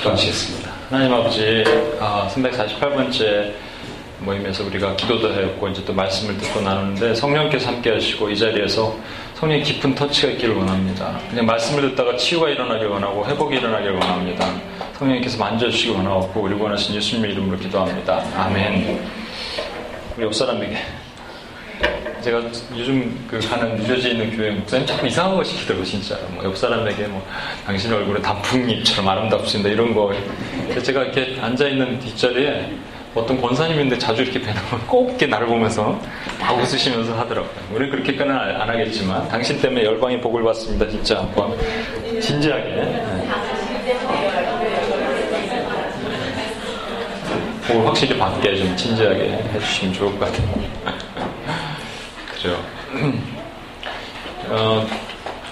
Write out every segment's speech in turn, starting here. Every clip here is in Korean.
기도하시겠습니다. 하나님 아버지, 아, 348번째 모임에서 우리가 기도도 하였고, 이제 또 말씀을 듣고 나누는데 성령께서 함께 하시고 이 자리에서 성령의 깊은 터치가 있기를 원합니다. 그냥 말씀을 듣다가 치유가 일어나길 원하고 회복이 일어나길 원합니다. 성령님께서 만져주시기 원하고 우리 원하신 예수님의 이름으로 기도합니다. 아멘. 우리 옆 사람에게 제가 요즘 그 가는 뉴저지에 있는 교회 목사님 자꾸 이상한 거 시키더라고 진짜 뭐 옆 사람에게 뭐 당신 얼굴에 단풍잎처럼 아름답습니다 이런 거 제가 이렇게 앉아 있는 뒷자리에 어떤 권사님인데 자주 이렇게 뵈면 꼭 이렇게 나를 보면서 막 웃으시면서 하더라고요. 우리 그렇게까지는 안 하겠지만 당신 때문에 열방이 복을 받습니다. 진짜 한번 진지하게. 네. 복을 확실히 받게 좀 진지하게 해주시면 좋을 것 같아요. 그죠. 어,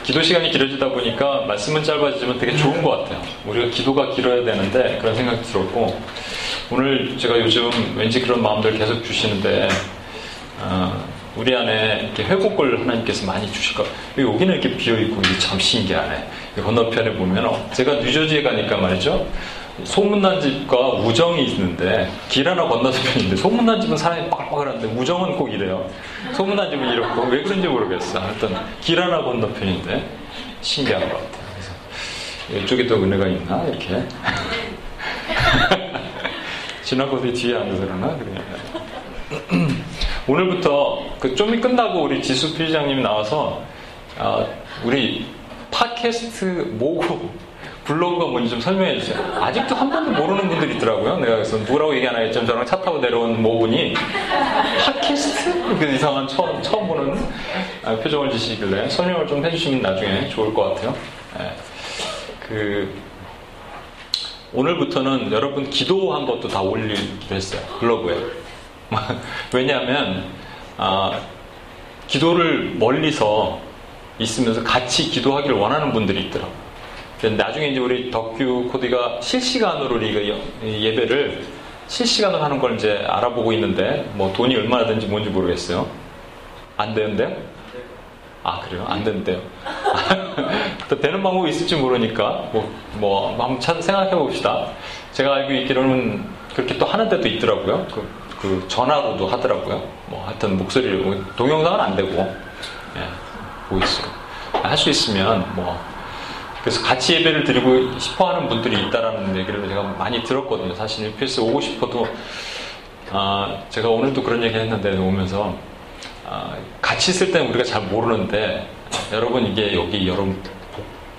기도 시간이 길어지다 보니까 말씀은 짧아지지만 되게 좋은 것 같아요. 우리가 기도가 길어야 되는데 그런 생각이 들었고 오늘 제가 요즘 왠지 그런 마음들 계속 주시는데 어, 우리 안에 이렇게 회복을 하나님께서 많이 주실 것. 여기는 이렇게 비어 있고 이게 참 신기하네. 건너편에 보면 제가 뉴저지에 가니까 말이죠. 소문난 집과 우정이 있는데 길 하나 건너서 편인데 소문난 집은 사람이 빡빡하는데 우정은 꼭 이래요. 소문난 집은 이렇고 왜 그런지 모르겠어. 하여튼 길 하나 건너편인데 신기한 것 같아요. 그래서 이쪽에 또 은혜가 있나 이렇게 지나고도 뒤에 앉아서 그러나 그래. 오늘부터 그 좀이 끝나고 우리 지수 필장님이 나와서 아, 우리 팟캐스트 모고 블로그가 뭔지 좀 설명해 주세요. 아직도 한 번도 모르는 분들이 있더라고요. 내가 그래서 누구라고 얘기 안 하겠지만 저랑 차 타고 내려온 모분이 팟캐스트? 그 이상한 처음, 처음 보는 아, 표정을 지시길래 설명을 좀 해주시면 나중에 좋을 것 같아요. 네. 그 오늘부터는 여러분 기도한 것도 다 올리기로 했어요. 블로그에. 왜냐하면 아, 기도를 멀리서 있으면서 같이 기도하기를 원하는 분들이 있더라고요. 나중에 이제 우리 덕규 코디가 실시간으로 우리가 예배를 실시간으로 하는 걸 이제 알아보고 있는데 뭐 돈이 얼마나 되는지 뭔지 모르겠어요. 안 되는데요? 아 그래요? 안 된대요. 또 되는 방법이 있을지 모르니까 뭐, 뭐 한번 찾, 생각해 봅시다. 제가 알고 있기로는 그렇게 또 하는 데도 있더라고요. 그, 그 전화로도 하더라고요. 뭐 하여튼 목소리를 뭐 동영상은 안 되고 예, 보이스로 할 수 있으면 뭐 그래서 같이 예배를 드리고 싶어 하는 분들이 있다라는 얘기를 제가 많이 들었거든요. 사실 UPS 오고 싶어도, 아, 제가 오늘도 그런 얘기 했는데 오면서, 아, 같이 있을 때는 우리가 잘 모르는데, 여러분 이게 여기 여러분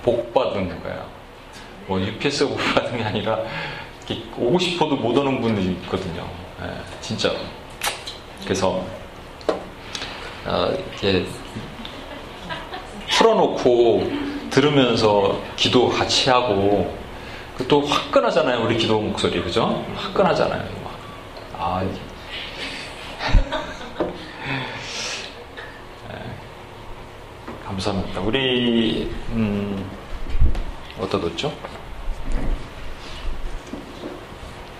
복, 받은 거예요. 뭐 UPS가 복 받은 게 아니라, 오고 싶어도 못 오는 분들이 있거든요. 예, 진짜. 그래서, 어, 이렇게 풀어놓고, 들으면서 기도 같이 하고 또 화끈하잖아요 우리 기도 목소리 그죠? 화끈하잖아요 아 네, 감사합니다 우리 음, 어디다 뒀죠?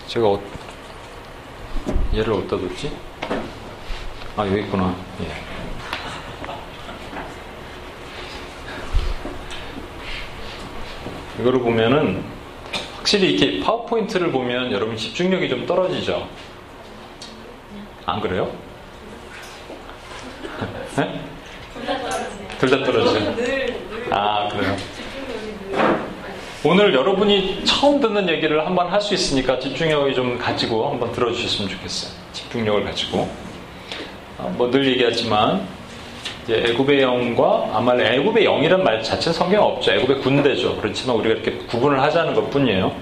제가 어, 얘를 어디다 뒀지? 아 여기 있구나 예. 이거를 보면은 확실히 이렇게 파워포인트를 보면 여러분 집중력이 좀 떨어지죠? 안 그래요? 네? 둘다 떨어지죠? 아, 그래요? 오늘 여러분이 처음 듣는 얘기를 한번 할 수 있으니까 집중력이 좀 가지고 한번 들어주셨으면 좋겠어요. 집중력을 가지고. 아, 뭐늘 얘기하지만 이제 애굽의 영과 아말렉 애굽의 영이란 말 자체는 성경 없죠. 애굽의 군대죠. 그렇지만 우리가 이렇게 구분을 하자는 것 뿐이에요.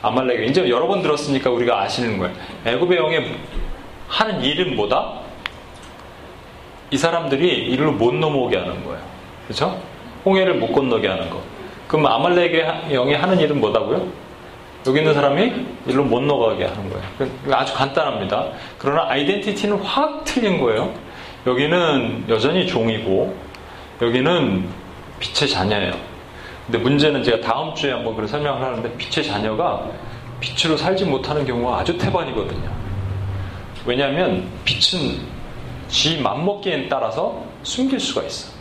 아말렉 이제 여러 번 들었으니까 우리가 아시는 거예요. 애굽의 영의 하는 일은 뭐다? 이 사람들이 이리로 못 넘어오게 하는 거예요. 그렇죠? 홍해를 못 건너게 하는 거. 그럼 아말렉의 영이 하는 일은 뭐다고요? 여기 있는 사람이 일로 못 넘어가게 하는 거예요. 아주 간단합니다. 그러나 아이덴티티는 확 틀린 거예요. 여기는 여전히 종이고 여기는 빛의 자녀예요. 근데 문제는 제가 다음 주에 한번 그런 설명을 하는데 빛의 자녀가 빛으로 살지 못하는 경우가 아주 태반이거든요. 왜냐하면 빛은 지 맘먹기에 따라서 숨길 수가 있어.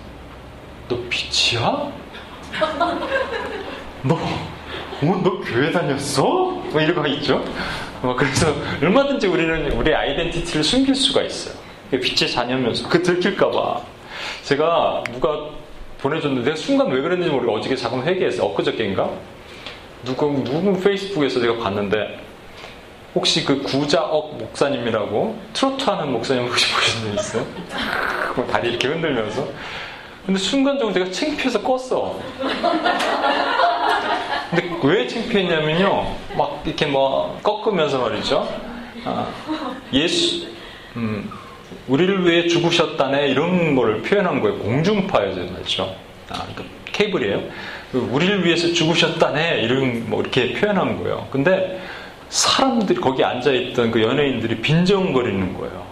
너 빛이야? 너, 어, 너 교회 다녔어? 뭐 이런 거 있죠? 어, 그래서 얼마든지 우리는 우리 아이덴티티를 숨길 수가 있어요. 빛의 자녀면서 그 들킬까봐 제가 누가 보내줬는데 순간 왜 그랬는지 모르고 어저께 잠깐 회개했어요. 엊그저께인가? 누구, 누구 페이스북에서 제가 봤는데 혹시 그 구자억 목사님이라고 트로트 하는 목사님 혹시 보신 적 있어요? 다리 이렇게 흔들면서 근데 순간적으로 제가 창피해서 껐어. 근데 왜 창피했냐면요. 막 이렇게 뭐 꺾으면서 말이죠. 아, 예수, 음, 우리를 위해 죽으셨다네 이런 걸 표현한 거예요. 공중파예요, 말이죠. 아, 그러니까 케이블이에요. 우리를 위해서 죽으셨다네 이런 뭐 이렇게 표현한 거예요. 근데 사람들이 거기 앉아 있던 그 연예인들이 빈정거리는 거예요.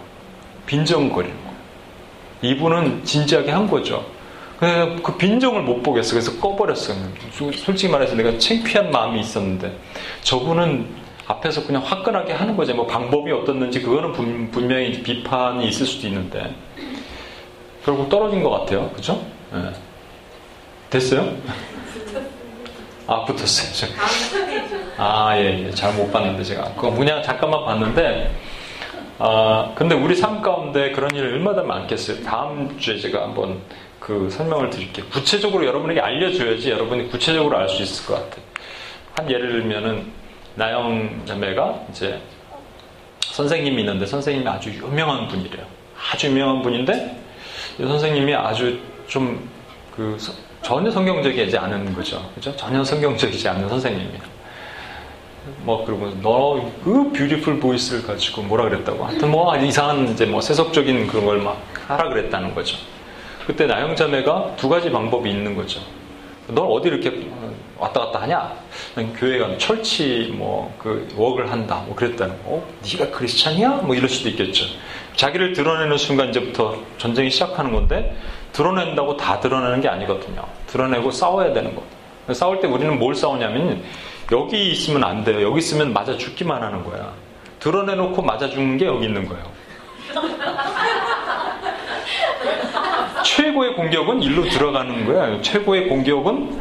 빈정거리는 거예요. 이분은 진지하게 한 거죠. 그 빈정을 못 보겠어. 그래서 꺼버렸어요. 솔직히 말해서 내가 창피한 마음이 있었는데 저분은 앞에서 그냥 화끈하게 하는 거죠. 뭐 방법이 어떻는지 그거는 분, 명히 비판이 있을 수도 있는데 결국 떨어진 것 같아요. 그죠? 네. 됐어요? 아 붙었어요. 아 예, 예. 잘 못 봤는데 제가 그거 그냥 잠깐만 봤는데 아 근데 우리 삶 가운데 그런 일이 얼마나 많겠어요. 다음 주에 제가 한번 그 설명을 드릴게요. 구체적으로 여러분에게 알려줘야지 여러분이 구체적으로 알 수 있을 것 같아요. 한 예를 들면은 나영 자매가 이제 선생님이 있는데 선생님이 아주 유명한 분이래요. 아주 유명한 분인데 선생님이 아주 좀그 전혀 성경적이지 않은 거죠. 그죠? 전혀 성경적이지 않은 선생님이에요. 뭐 그리고 너 그 뷰티풀 보이스를 가지고 뭐라 그랬다고 하여튼 뭐 이상한 이제 뭐 세속적인 그런 걸 막 하라 그랬다는 거죠. 그때 나영 자매가 두 가지 방법이 있는 거죠. 넌 어디 이렇게 왔다 갔다 하냐? 교회 가 철치 뭐 그 웍을 한다. 뭐 그랬다는 거. 어? 네가 크리스찬이야? 뭐 이럴 수도 있겠죠. 자기를 드러내는 순간 이제부터 전쟁이 시작하는 건데 드러낸다고 다 드러내는 게 아니거든요. 드러내고 싸워야 되는 거. 싸울 때 우리는 뭘 싸우냐면 여기 있으면 안 돼요. 여기 있으면 맞아 죽기만 하는 거야. 드러내놓고 맞아 죽는 게 여기 있는 거예요. 최고의 공격은 일로 들어가는 거야. 최고의 공격은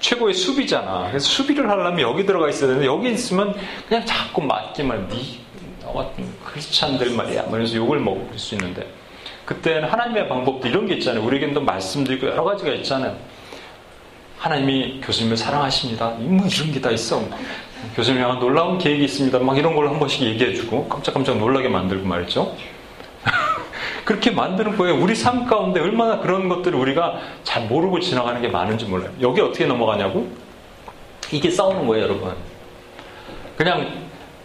최고의 수비잖아. 그래서 수비를 하려면 여기 들어가 있어야 되는데 여기 있으면 그냥 자꾸 맞기만 네 같은 크리스찬들 말이야. 그래서 욕을 먹을 수 있는데 그때는 하나님의 방법도 이런 게 있잖아요. 우리에겐도 말씀도 있고 여러 가지가 있잖아요. 하나님이 교수님을 사랑하십니다. 뭐 이런 게 다 있어. 교수님 향한 놀라운 계획이 있습니다. 막 이런 걸 한 번씩 얘기해주고 깜짝깜짝 놀라게 만들고 말이죠. 그렇게 만드는 거예요. 우리 삶 가운데 얼마나 그런 것들을 우리가 잘 모르고 지나가는 게 많은지 몰라요. 여기 어떻게 넘어가냐고? 이게 싸우는 거예요, 여러분. 그냥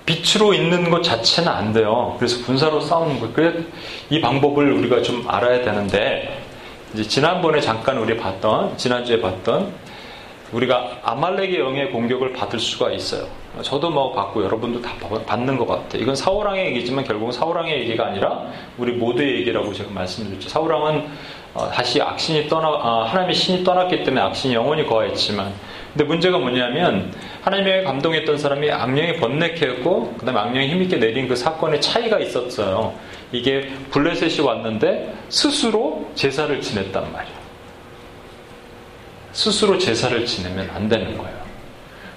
빛으로 있는 것 자체는 안 돼요. 그래서 분사로 싸우는 거예요. 그래, 이 방법을 우리가 좀 알아야 되는데, 이제 지난번에 잠깐 우리 봤던, 지난주에 봤던, 우리가 아말렉의 영의 공격을 받을 수가 있어요. 저도 뭐 받고 여러분도 다 받는 것 같아요. 이건 사우랑의 얘기지만 결국은 사우랑의 얘기가 아니라 우리 모두의 얘기라고 제가 말씀드렸죠. 사우랑은 어, 다시 악신이 떠나 아, 하나님의 신이 떠났기 때문에 악신이 영원히 거하였지만 근데 문제가 뭐냐면 하나님의 감동했던 사람이 악령이 번뇌케했고 그다음에 악령이 힘있게 내린 그 사건의 차이가 있었어요. 이게 블레셋이 왔는데 스스로 제사를 지냈단 말이에요. 스스로 제사를 지내면 안 되는 거예요.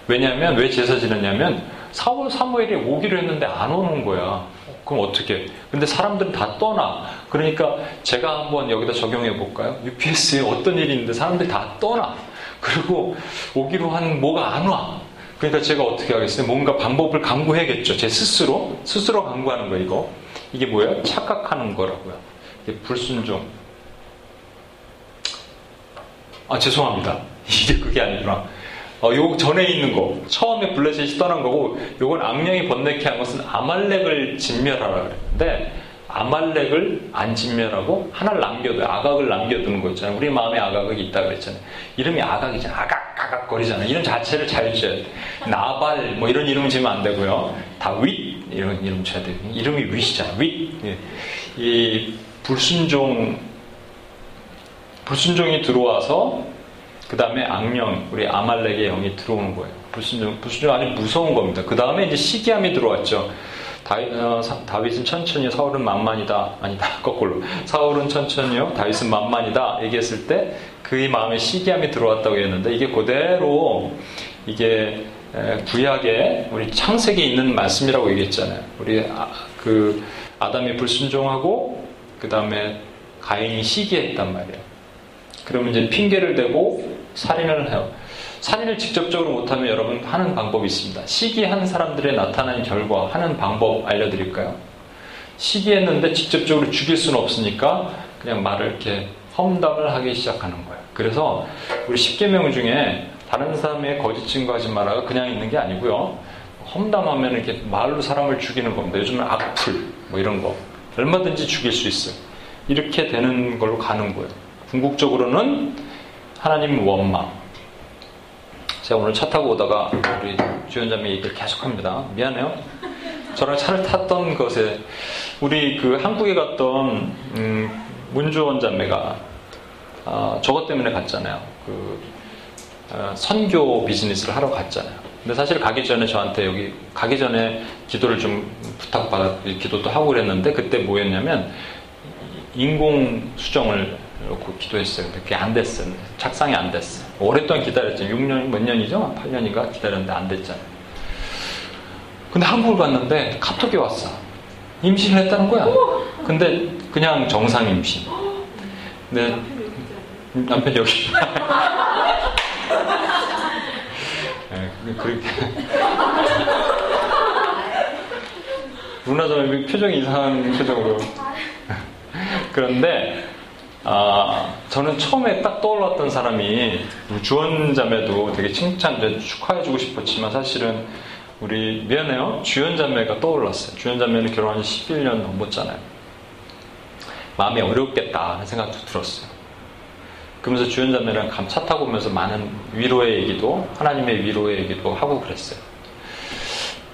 왜냐하면 왜 제사 지냈냐면 사울 사무엘이 오기로 했는데 안 오는 거야. 그럼 어떻게? 근데 사람들은 다 떠나. 그러니까 제가 한번 여기다 적용해 볼까요? UPS에 어떤 일이 있는데 사람들이 다 떠나. 그리고 오기로 한 뭐가 안 와. 그러니까 제가 어떻게 하겠어요? 뭔가 방법을 강구해야겠죠. 제 스스로 스스로 강구하는 거 이거 이게 뭐예요? 착각하는 거라고요. 불순종. 아 죄송합니다. 이게 그게 아니구나. 어, 요 전에 있는 거 처음에 블레셋이 떠난 거고 요건 악령이 번뇌케 한 것은 아말렉을 진멸하라 그랬는데 아말렉을 안 진멸하고 하나를 남겨둬 아각을 남겨두는 거 있잖아요. 우리 마음에 아각이 있다 그랬잖아요. 이름이 아각이잖아. 아각 아각 거리잖아요. 이름 자체를 잘 지어야 돼. 나발 뭐 이런 이름 지면 안 되고요. 다 윗 이런 이름 쳐야 돼. 이름이 윗이잖아. 윗. 예. 이 불순종 불순종이 들어와서 그 다음에 악령, 우리 아말렉의 영이 들어오는 거예요. 불순종, 불순종 아주 무서운 겁니다. 그 다음에 이제 시기함이 들어왔죠. 다윗, 어, 다윗은 천천히, 사울은 만만이다. 아니다, 거꾸로. 사울은 천천히요, 다윗은 만만이다. 얘기했을 때 그의 마음에 시기함이 들어왔다고 했는데 이게 그대로 이게 구약에 우리 창세기에 있는 말씀이라고 얘기했잖아요. 우리 아, 그 아담이 불순종하고 그 다음에 가인이 시기했단 말이에요. 그러면 이제 핑계를 대고 살인을 해요. 살인을 직접적으로 못하면 여러분 하는 방법이 있습니다. 시기한 사람들의 나타난 결과 하는 방법 알려드릴까요? 시기했는데 직접적으로 죽일 수는 없으니까 그냥 말을 이렇게 험담을 하기 시작하는 거예요. 그래서 우리 10계명 중에 다른 사람의 거짓 증거하지 마라 그냥 있는 게 아니고요. 험담하면 이렇게 말로 사람을 죽이는 겁니다. 요즘은 악플 뭐 이런 거 얼마든지 죽일 수 있어요. 이렇게 되는 걸로 가는 거예요. 궁극적으로는 하나님 원망. 제가 오늘 차 타고 오다가 우리 주연자매 얘기를 계속합니다. 미안해요. 저랑 차를 탔던 것에 우리 그 한국에 갔던 음, 문주원 자매가 아, 저것 때문에 갔잖아요. 그 어, 선교 비즈니스를 하러 갔잖아요. 근데 사실 가기 전에 저한테 여기 가기 전에 기도를 좀 부탁받아 기도도 하고 그랬는데 그때 뭐였냐면 인공 수정을 놓고 기도했어요. 근데 그게 안 됐어요. 착상이 안 됐어요. 오랫동안 기다렸죠. 6년, 몇 년이죠? 8년인가 기다렸는데 안 됐잖아요. 근데 한국을 갔는데 카톡이 왔어. 임신을 했다는 거야. 근데 그냥 정상 임신. 근데 남편이 여기. 네, 그렇게. 루나자매 표정이 이상한 표정으로. 그런데 아, 저는 처음에 딱 떠올랐던 사람이 주원 자매도 되게 칭찬, 축하해주고 싶었지만 사실은 우리 미안해요. 주연 자매가 떠올랐어요. 주연 자매는 결혼한 지 11년 넘었잖아요. 마음이 어렵겠다 하는 생각도 들었어요. 그러면서 주연 자매랑 감차 타고 오면서 많은 위로의 얘기도 하나님의 위로의 얘기도 하고 그랬어요.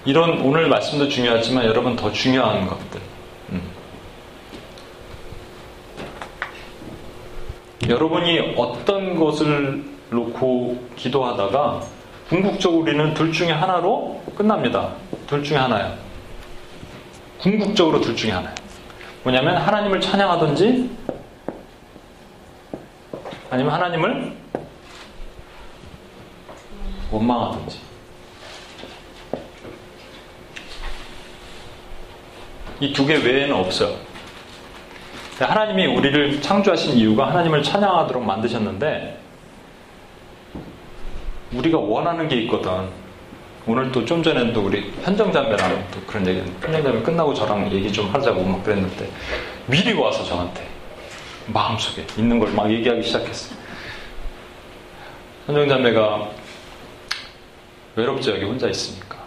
이런 오늘 말씀도 중요하지만 여러분 더 중요한 것들 여러분이 어떤 것을 놓고 기도하다가 궁극적으로 우리는 둘 중에 하나로 끝납니다. 둘 중에 하나예요. 궁극적으로 둘 중에 하나예요. 뭐냐면 하나님을 찬양하든지 아니면 하나님을 원망하든지. 이 두 개 외에는 없어요. 하나님이 우리를 창조하신 이유가 하나님을 찬양하도록 만드셨는데 우리가 원하는 게 있거든. 오늘 또 좀 전에도 우리 현정자매랑 또 그런 얘기, 현정자매 끝나고 저랑 얘기 좀 하자고 막 그랬는데 미리 와서 저한테 마음속에 있는 걸 막 얘기하기 시작했어요. 현정자매가 외롭죠, 여기 혼자 있으니까.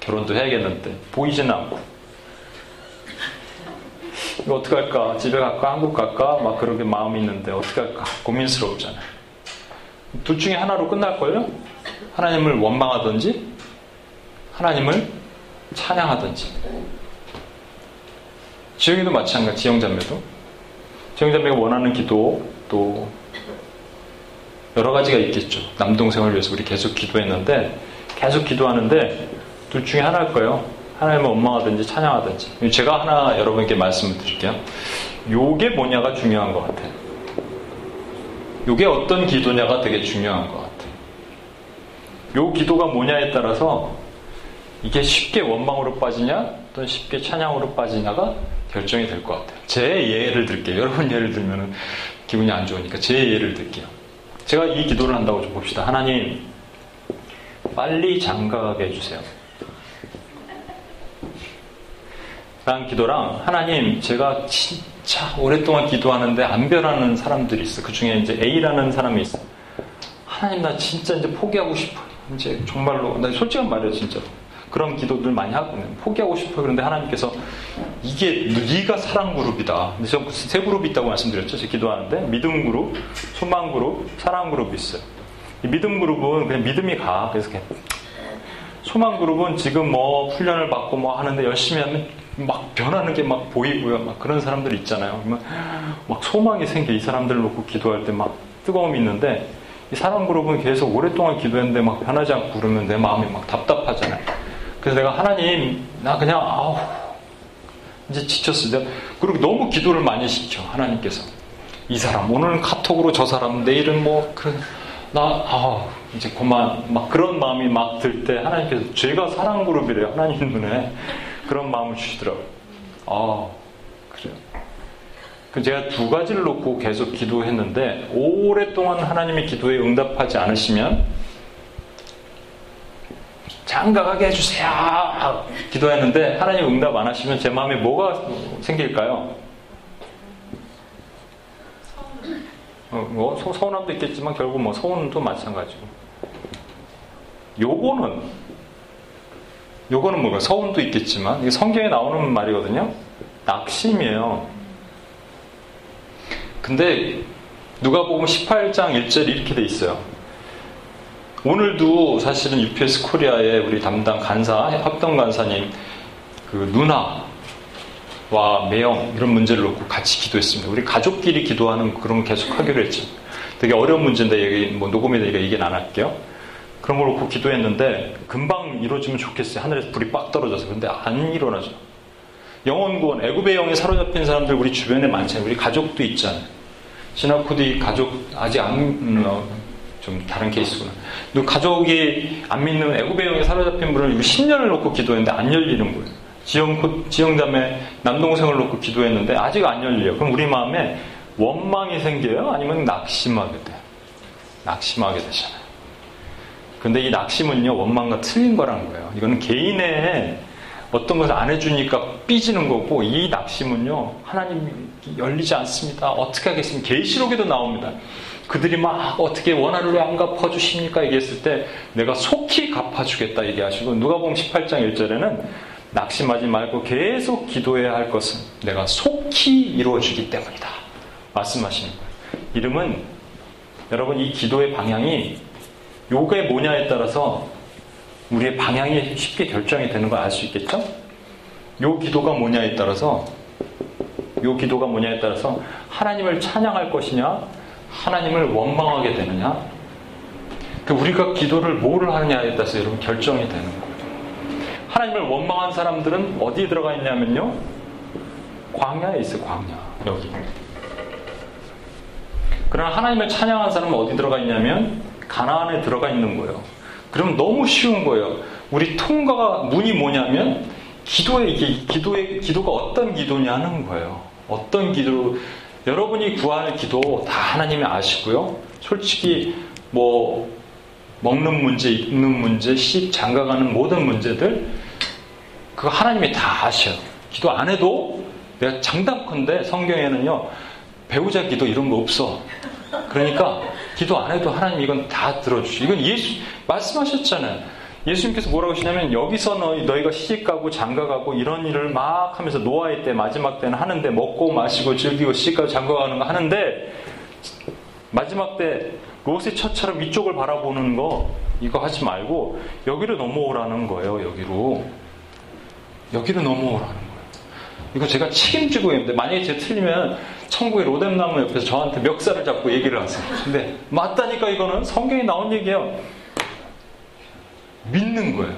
결혼도 해야겠는데 보이지는 않고 이거 어떻게 할까? 집에 갈까? 한국 갈까? 막 그렇게 마음이 있는데 어떻게 할까? 고민스럽잖아요. 둘 중에 하나로 끝날걸요? 하나님을 원망하든지 하나님을 찬양하든지 지영이도 마찬가지 지영자매도 지영자매가 원하는 기도 또 여러 가지가 있겠죠. 남동생을 위해서 우리 계속 기도했는데 계속 기도하는데 둘 중에 하나일 거예요. 하나님을 원망하든지 찬양하든지. 제가 하나 여러분께 말씀을 드릴게요. 요게 뭐냐가 중요한 것 같아요. 요게 어떤 기도냐가 되게 중요한 것 같아요. 요 기도가 뭐냐에 따라서 이게 쉽게 원망으로 빠지냐 또는 쉽게 찬양으로 빠지냐가 결정이 될 것 같아요. 제 예를 들게요. 여러분 예를 들면 기분이 안 좋으니까 제 예를 들게요. 제가 이 기도를 한다고 좀 봅시다. 하나님, 빨리 장가가게 해주세요. 라는 기도랑 하나님 제가 진짜 오랫동안 기도하는데 안 변하는 사람들이 있어. 그 중에 이제 A라는 사람이 있어. 하나님 나 진짜 이제 포기하고 싶어. 이제 정말로 나 솔직한 말이에요 진짜. 그런 기도들 많이 하거든요. 포기하고 싶어 그런데 하나님께서 이게 네가 사랑 그룹이다. 근데 세 그룹이 있다고 말씀드렸죠. 제가 기도하는데 믿음 그룹, 소망 그룹, 사랑 그룹이 있어요. 이 믿음 그룹은 그냥 믿음이 가. 그래서 소망 그룹은 지금 뭐 훈련을 받고 뭐 하는데 열심히 하면 막 변하는 게 막 보이고요. 막 그런 사람들 있잖아요. 막, 막 소망이 생겨 이 사람들을 놓고 기도할 때 막 뜨거움이 있는데 이 사람 그룹은 계속 오랫동안 기도했는데 막 변하지 않고 그러면 내 마음이 막 답답하잖아요. 그래서 내가 하나님 나 그냥 아우 이제 지쳤어요. 그리고 너무 기도를 많이 시켜 하나님께서 이 사람 오늘은 카톡으로 저 사람 내일은 뭐 그런 나 아, 이제 그만 막 그런 마음이 막 들 때 하나님께서 죄가 사랑 그룹이래요 하나님 눈에 그런 마음을 주시더라고요. 아 그래요. 그 제가 두 가지를 놓고 계속 기도했는데 오랫동안 하나님의 기도에 응답하지 않으시면 장가가게 해주세요 기도했는데 하나님 응답 안 하시면 제 마음에 뭐가 생길까요? 어, 뭐 서운함도 있겠지만 결국 뭐 서운도 마찬가지고. 요거는 요거는 뭐가 서운도 있겠지만 이게 성경에 나오는 말이거든요. 낙심이에요. 근데 누가 보면 18장 1절 이렇게 돼 있어요. 오늘도 사실은 UPS 코리아의 우리 담당 간사, 합동 간사님 그 누나 와 매형 이런 문제를 놓고 같이 기도했습니다. 우리 가족끼리 기도하는 그런 거 계속 하기로 했죠. 되게 어려운 문제인데 여기 뭐 녹음에 되니까 얘기는 안 할게요. 그런 걸 놓고 기도했는데 금방 이루어지면 좋겠어요. 하늘에서 불이 빡 떨어져서 근데 안 일어나죠. 영원구원, 애굽의 영에 사로잡힌 사람들 우리 주변에 많잖아요. 우리 가족도 있잖아요. 시나코디 가족 아직 안, 음, 어, 좀 다른 케이스구나. 가족이 안 믿는 애굽의 영에 사로잡힌 분을 10년을 놓고 기도했는데 안 열리는 거예요. 지영, 지영자매 남동생을 놓고 기도했는데 아직 안 열려요. 그럼 우리 마음에 원망이 생겨요? 아니면 낙심하게 돼요? 낙심하게 되잖아요. 근데 이 낙심은요, 원망과 틀린 거라는 거예요. 이거는 개인의 어떤 것을 안 해주니까 삐지는 거고, 이 낙심은요, 하나님이 열리지 않습니다. 어떻게 하겠습니까? 계시록에도 나옵니다. 그들이 막 어떻게 원한을 왜 안 갚아주십니까? 얘기했을 때 내가 속히 갚아주겠다 얘기하시고, 누가 보면 18장 1절에는 낙심하지 말고 계속 기도해야 할 것은 내가 속히 이루어주기 때문이다. 말씀하시는 거예요. 이름은 여러분 이 기도의 방향이 요게 뭐냐에 따라서 우리의 방향이 쉽게 결정이 되는 걸 알 수 있겠죠? 요 기도가 뭐냐에 따라서 요 기도가 뭐냐에 따라서 하나님을 찬양할 것이냐 하나님을 원망하게 되느냐 그 우리가 기도를 뭐를 하느냐에 따라서 여러분 결정이 되는 거예요. 하나님을 원망한 사람들은 어디에 들어가 있냐면요. 광야에 있어요, 광야. 여기. 그러나 하나님을 찬양한 사람은 어디 들어가 있냐면 가나안에 들어가 있는 거예요. 그럼 너무 쉬운 거예요. 우리 통과가 문이 뭐냐면 기도의 기도의 기도가 어떤 기도냐는 거예요. 어떤 기도 여러분이 구하는 기도 다 하나님이 아시고요. 솔직히 뭐 먹는 문제, 입는 문제, 씹 장가가는 모든 문제들 그거 하나님이 다 아셔. 기도 안 해도 내가 장담컨대 성경에는요 배우자 기도 이런 거 없어. 그러니까 기도 안 해도 하나님 이건 다 들어주시. 이건 예수 말씀하셨잖아요. 예수님께서 뭐라고 하시냐면 여기서 너희, 너희가 시집가고 장가가고 이런 일을 막 하면서 노아의 때 마지막 때는 하는데 먹고 마시고 즐기고 시집가고 장가가는 거 하는데 마지막 때 롯의 처처럼 이쪽을 바라보는 거 이거 하지 말고 여기로 넘어오라는 거예요. 여기로 여기로 넘어오라는 거예요. 이거 제가 책임지고 있는데 만약에 제가 틀리면 천국의 로뎀나무 옆에서 저한테 멱살을 잡고 얘기를 하세요. 근데 맞다니까 이거는 성경에 나온 얘기예요. 믿는 거예요.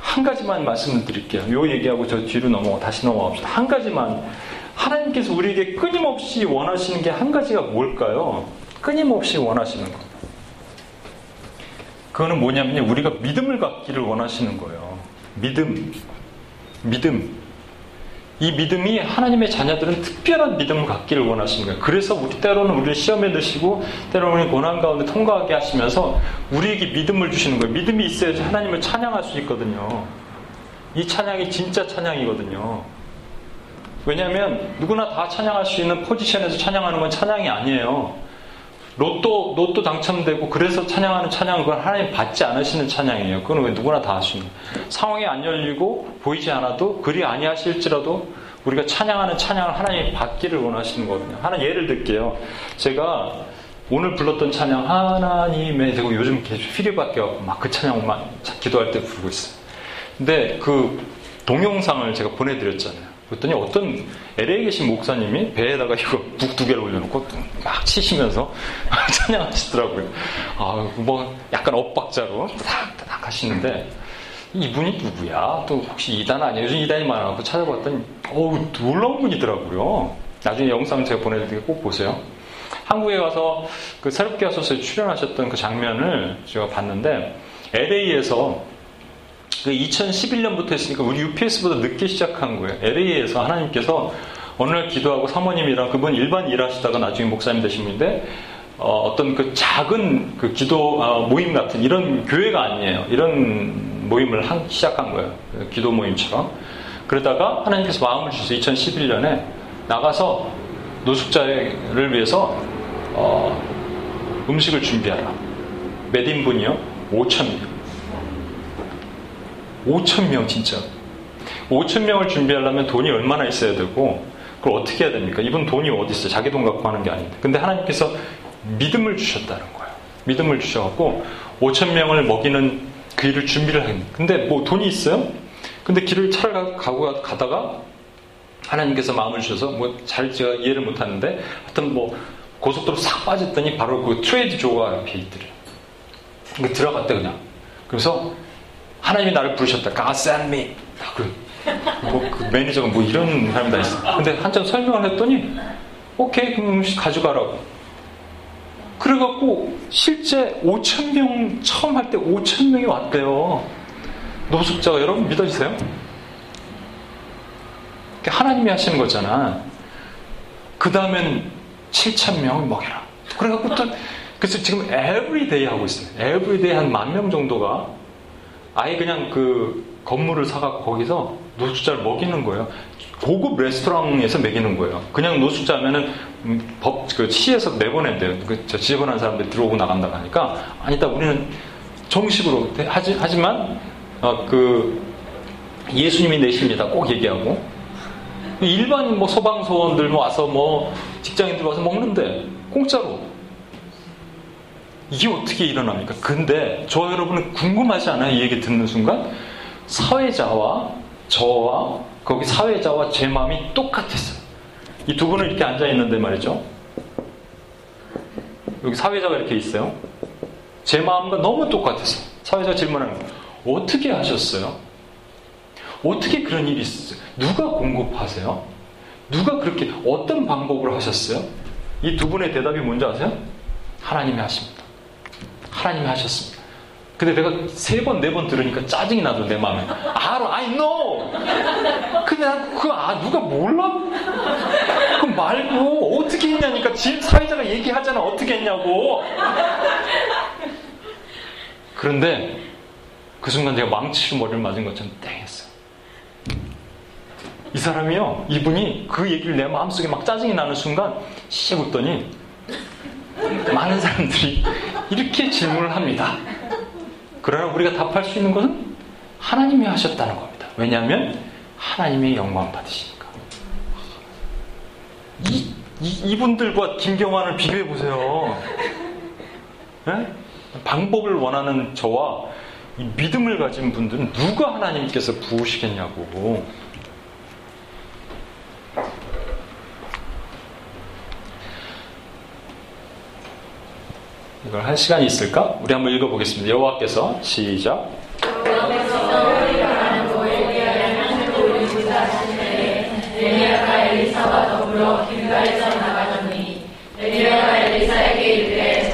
한 가지만 말씀을 드릴게요. 요 얘기하고 저 뒤로 넘어가 다시 넘어갑시다. 한 가지만 하나님께서 우리에게 끊임없이 원하시는 게 한 가지가 뭘까요? 끊임없이 원하시는 거. 그거는 뭐냐면 우리가 믿음을 갖기를 원하시는 거예요. 믿음. 믿음. 이 믿음이 하나님의 자녀들은 특별한 믿음을 갖기를 원하시는 거예요. 그래서 우리 때로는 우리를 시험에 드시고 때로는 고난 가운데 통과하게 하시면서 우리에게 믿음을 주시는 거예요. 믿음이 있어야지 하나님을 찬양할 수 있거든요. 이 찬양이 진짜 찬양이거든요. 왜냐하면 누구나 다 찬양할 수 있는 포지션에서 찬양하는 건 찬양이 아니에요. 로또 로또 당첨되고 그래서 찬양하는 찬양은 그건 하나님 받지 않으시는 찬양이에요. 그건 왜 누구나 다 하시는 상황이 안 열리고 보이지 않아도 그리 아니하실지라도 우리가 찬양하는 찬양을 하나님이 받기를 원하시는 거거든요. 하나 예를 들게요. 제가 오늘 불렀던 찬양 하나님의 되고 요즘 계속 필요밖에 없고 막그 찬양만 기도할 때 부르고 있어요. 근데 그 동영상을 제가 보내드렸잖아요. 그랬더니 어떤 LA에 계신 목사님이 배에다가 이거 북 두 개를 올려놓고 막 치시면서 찬양하시더라고요. 아, 뭐 약간 엇박자로 타닥타닥 하시는데 이분이 누구야? 또 혹시 이단 아니에요? 요즘 이단이 많아갖고 찾아봤더니 어우 놀라운 분이더라고요. 나중에 영상 제가 보내드릴게요. 꼭 보세요. 한국에 가서 그 새롭게 하소서에 출연하셨던 그 장면을 제가 봤는데 LA에서 그 2011년부터 했으니까 우리 UPS보다 늦게 시작한 거예요. LA에서 하나님께서 어느 날 기도하고 사모님이랑 그분 일반 일하시다가 나중에 목사님 되신 분인데 어, 떤그 작은 그 기도 어, 모임 같은 이런 교회가 아니에요. 이런 모임을 한, 시작한 거예요. 그 기도 모임처럼. 그러다가 하나님께서 마음을 주셔서 2011년에 나가서 노숙자를 위해서 어, 음식을 준비하라. 몇 인분이요? 5천 명. 5천 명 진짜. 5천 명을 준비하려면 돈이 얼마나 있어야 되고 그걸 어떻게 해야 됩니까? 이분 돈이 어디 있어요? 자기 돈 갖고 하는 게 아닌데. 근데 하나님께서 믿음을 주셨다는 거예요. 믿음을 주셔갖고 5천 명을 먹이는 그 일을 준비를 하는. 근데 뭐 돈이 있어요? 근데 길을 차를 가고 가다가 하나님께서 마음을 주셔서 뭐 잘 제가 이해를 못하는데 하여튼 뭐 고속도로 싹 빠졌더니 바로 그 트레이더 조가 앞에 있더래요. 그 들어갔대 그냥. 그래서 하나님이 나를 부르셨다. God sent me. 그, 뭐, 그 매니저가 뭐 이런 사람이 다 있어. 근데 한참 설명을 했더니, 오케이, 그럼 가져가라고. 그래갖고, 실제 5천 명, 처음 할 때 5천 명이 왔대요. 노숙자가 여러분 믿어지세요? 하나님이 하시는 거잖아. 그 다음엔 7천 명을 먹여라. 그래갖고 또, 그래서 지금 every day 하고 있어요. every day 한 만 명 정도가 아예 그냥 그 건물을 사갖고 거기서 노숙자를 먹이는 거예요. 고급 레스토랑에서 먹이는 거예요. 그냥 노숙자면은 음, 법, 그 시에서 내보낸대요. 그, 저 지저분한 사람들 들어오고 나간다고 하니까, 아니다, 우리는 정식으로, 하지, 하지만, 어, 그, 예수님이 내십니다. 꼭 얘기하고. 일반 뭐 소방서원들 와서 뭐 직장인들 와서 먹는데, 공짜로. 이게 어떻게 일어납니까? 근데 저 여러분은 궁금하지 않아요? 이 얘기 듣는 순간 사회자와 저와 거기 사회자와 제 마음이 똑같았어요. 이 두 분은 이렇게 앉아 있는데 말이죠. 여기 사회자가 이렇게 있어요. 제 마음과 너무 똑같았어요. 사회자 질문하는. 어떻게 하셨어요? 어떻게 그런 일이 있었어요? 누가 공급하세요? 누가 그렇게 어떤 방법으로 하셨어요? 이 두 분의 대답이 뭔지 아세요? 하나님이 하십니다. 하나님이 하셨습니다. 근데 내가 세 번, 네 번 들으니까 짜증이 나도 내 마음에. 알아, I know! 난 그거 아, 누가 몰라? 그 말고, 어떻게 했냐니까. 집 사회자가 얘기하잖아. 어떻게 했냐고. 그런데 그 순간 내가 망치로 머리를 맞은 것처럼 땡 했어요. 이 사람이요, 이분이 그 얘기를 내 마음속에 막 짜증이 나는 순간, 씩 웃더니, 많은 사람들이 이렇게 질문을 합니다. 그러나 우리가 답할 수 있는 것은 하나님이 하셨다는 겁니다. 왜냐하면 하나님의 영광 받으시니까. 이, 이, 분들과 김경환을 비교해 보세요. 네? 방법을 원하는 저와 믿음을 가진 분들은 누가 하나님께서 부으시겠냐고. 이걸 할 시간이 있을까? 우리 한번 읽어보겠습니다. 여호와께서 시작. 더불어 길갈에서 나가더니 엘리야가 엘리사에게 이르되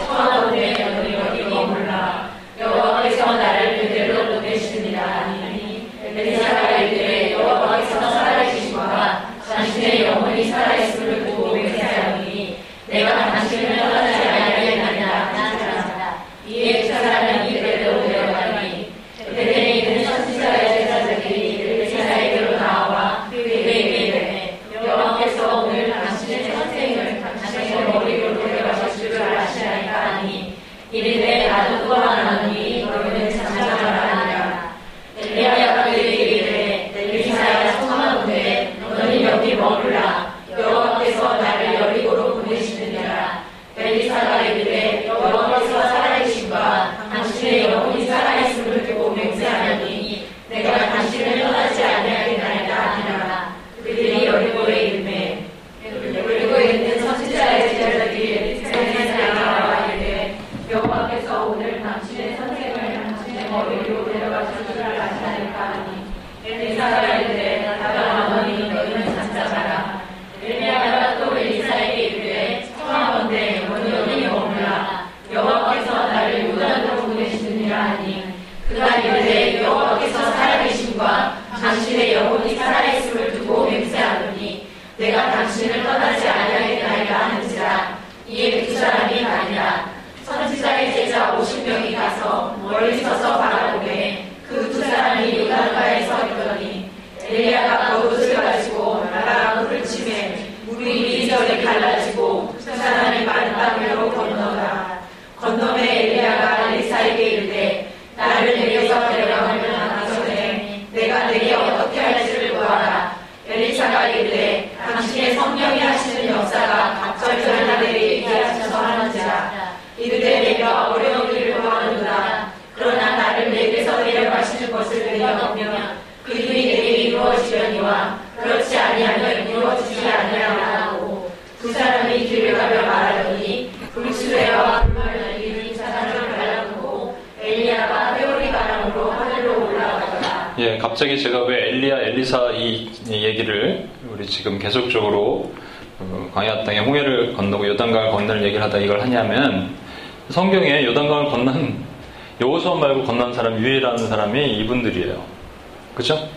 갑자기 제가 왜 엘리야, 엘리사 이 얘기를 우리 지금 계속적으로 어, 광야 땅에 홍해를 건너고 요단강을 건너는 얘기를 하다 이걸 하냐면 성경에 요단강을 건넌 여호수아 말고 건넌 사람 유일한 사람이 이분들이에요. 그죠?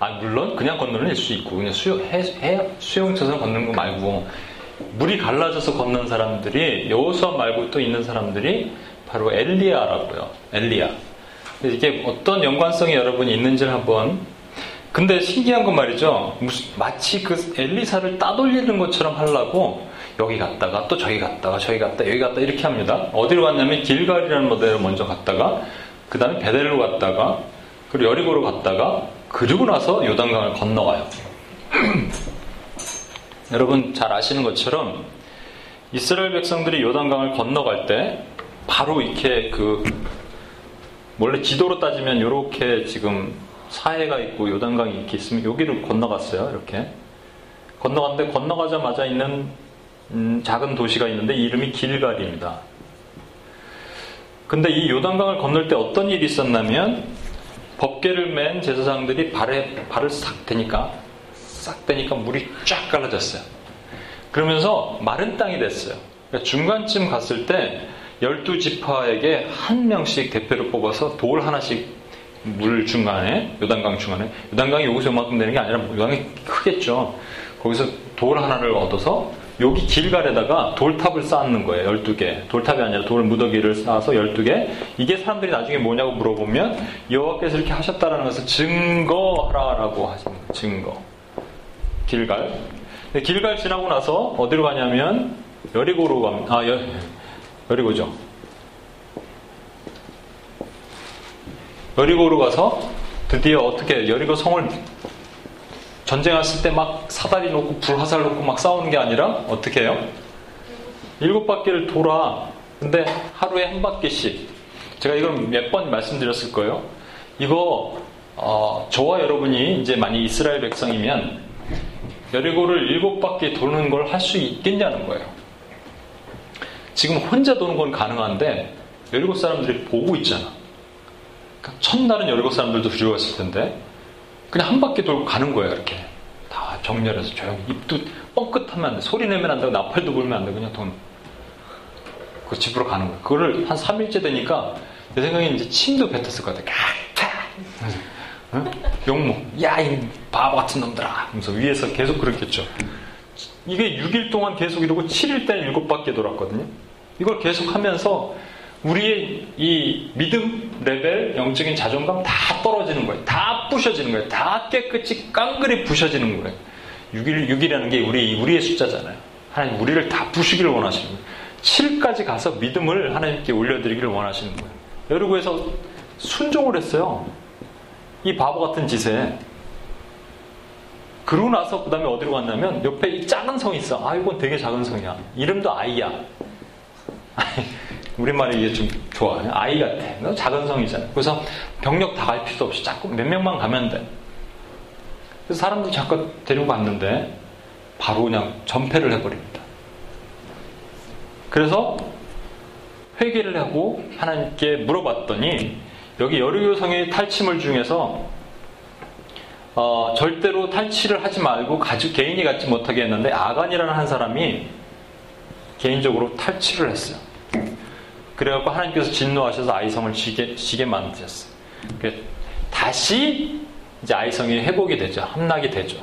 아 물론 그냥 건너는 수 있고 그냥 수영 해, 해 수영쳐서 건너는 거 말고 물이 갈라져서 건넌 사람들이 여호수아 말고 또 있는 사람들이 바로 엘리야라고요. 엘리야. 이게 어떤 연관성이 여러분이 있는지를 한번 근데 신기한 건 말이죠. 마치 그 엘리사를 따돌리는 것처럼 하려고 여기 갔다가 또 저기 갔다가 저기 갔다 여기 갔다 이렇게 합니다. 어디로 갔냐면 길갈이라는 모델을 먼저 갔다가 그 다음에 베델로 갔다가 그리고 여리고로 갔다가 그리고 나서 요단강을 건너가요. 여러분 잘 아시는 것처럼 이스라엘 백성들이 요단강을 건너갈 때 바로 이렇게 그 원래 지도로 따지면 이렇게 지금 사해가 있고 요단강이 이렇게 있으면 여기를 건너갔어요. 이렇게 건너갔는데 건너가자마자 있는 음, 작은 도시가 있는데 이름이 길갈입니다. 근데 이 요단강을 건널 때 어떤 일이 있었냐면 법계를 맨 제사장들이 발에 발을 싹 대니까 싹 대니까 물이 쫙 갈라졌어요. 그러면서 마른 땅이 됐어요. 그러니까 중간쯤 갔을 때 열두 지파에게 한 명씩 대표를 뽑아서 돌 하나씩 물 중간에 요단강 중간에 요단강이 여기서 요만큼 되는 게 아니라 요단강이 크겠죠. 거기서 돌 하나를 얻어서 여기 길갈에다가 돌탑을 쌓는 거예요. 12개. 돌탑이 아니라 돌 무더기를 쌓아서 12개. 이게 사람들이 나중에 뭐냐고 물어보면 여호와께서 이렇게 하셨다라는 것을 증거하라라고 하십니다. 증거. 길갈. 길갈 지나고 나서 어디로 가냐면 여리고로 갑니다. 아, 여, 여리고죠. 여리고로 가서 드디어 어떻게 여리고 성을 전쟁했을 때 막 사다리 놓고 불화살 놓고 막 싸우는 게 아니라 어떻게 해요? 일곱 바퀴를 돌아. 근데 하루에 한 바퀴씩. 제가 이걸 몇 번 말씀드렸을 거예요. 이거 어, 저와 여러분이 이제 많이 이스라엘 백성이면 여리고를 일곱 바퀴 도는 걸 할 수 있겠냐는 거예요. 지금 혼자 도는 건 가능한데 여리고 사람들이 보고 있잖아. 그러니까 첫날은 여리고 사람들도 두려웠을 텐데 그냥 한 바퀴 돌고 가는 거예요, 이렇게. 다 정렬해서 조용히. 입도 뻥끗하면 안 돼. 소리 내면 안 되고, 나팔도 불면 안 돼. 그냥 돈. 그 집으로 가는 거예요. 그거를 한 3일째 되니까, 내 생각에 이제 침도 뱉었을 것 같아. 어? 용모. 야, 이 바보 같은 놈들아. 하면서 위에서 계속 그랬겠죠. 이게 6일 동안 계속 이러고 7일 때는 7바퀴 돌았거든요. 이걸 계속 하면서 우리의 이 믿음 레벨, 영적인 자존감 다 떨어지는 거예요. 다 부셔지는 거예요. 다 깨끗이 깡그리 부셔지는 거예요. 6일, 6이라는 게 우리, 우리의 숫자잖아요. 하나님 우리를 다 부시기를 원하시는 거예요. 7까지 가서 믿음을 하나님께 올려드리기를 원하시는 거예요. 여러구에서 순종을 했어요. 이 바보 같은 짓에. 그러고 나서 그 다음에 어디로 갔냐면 옆에 이 작은 성이 있어. 아, 이건 되게 작은 성이야. 이름도 아이야. 우리말이 이게 좀 좋아. 아이 같아. 작은 성이잖아. 그래서 병력 다 갈 필요도 없이 자꾸 몇 명만 가면 돼. 그래서 사람들 잠깐 데리고 갔는데 바로 그냥 전폐를 해버립니다. 그래서 회개를 하고 하나님께 물어봤더니 여기 여리고 성의 탈취물 중에서 어, 절대로 탈취를 하지 말고 가족 개인이 갖지 못하게 했는데 아간이라는 한 사람이 개인적으로 탈취를 했어요. 그래갖고 하나님께서 진노하셔서 아이성을 지게, 지게 만드셨어요. 다시 이제 아이성이 회복이 되죠. 함락이 되죠.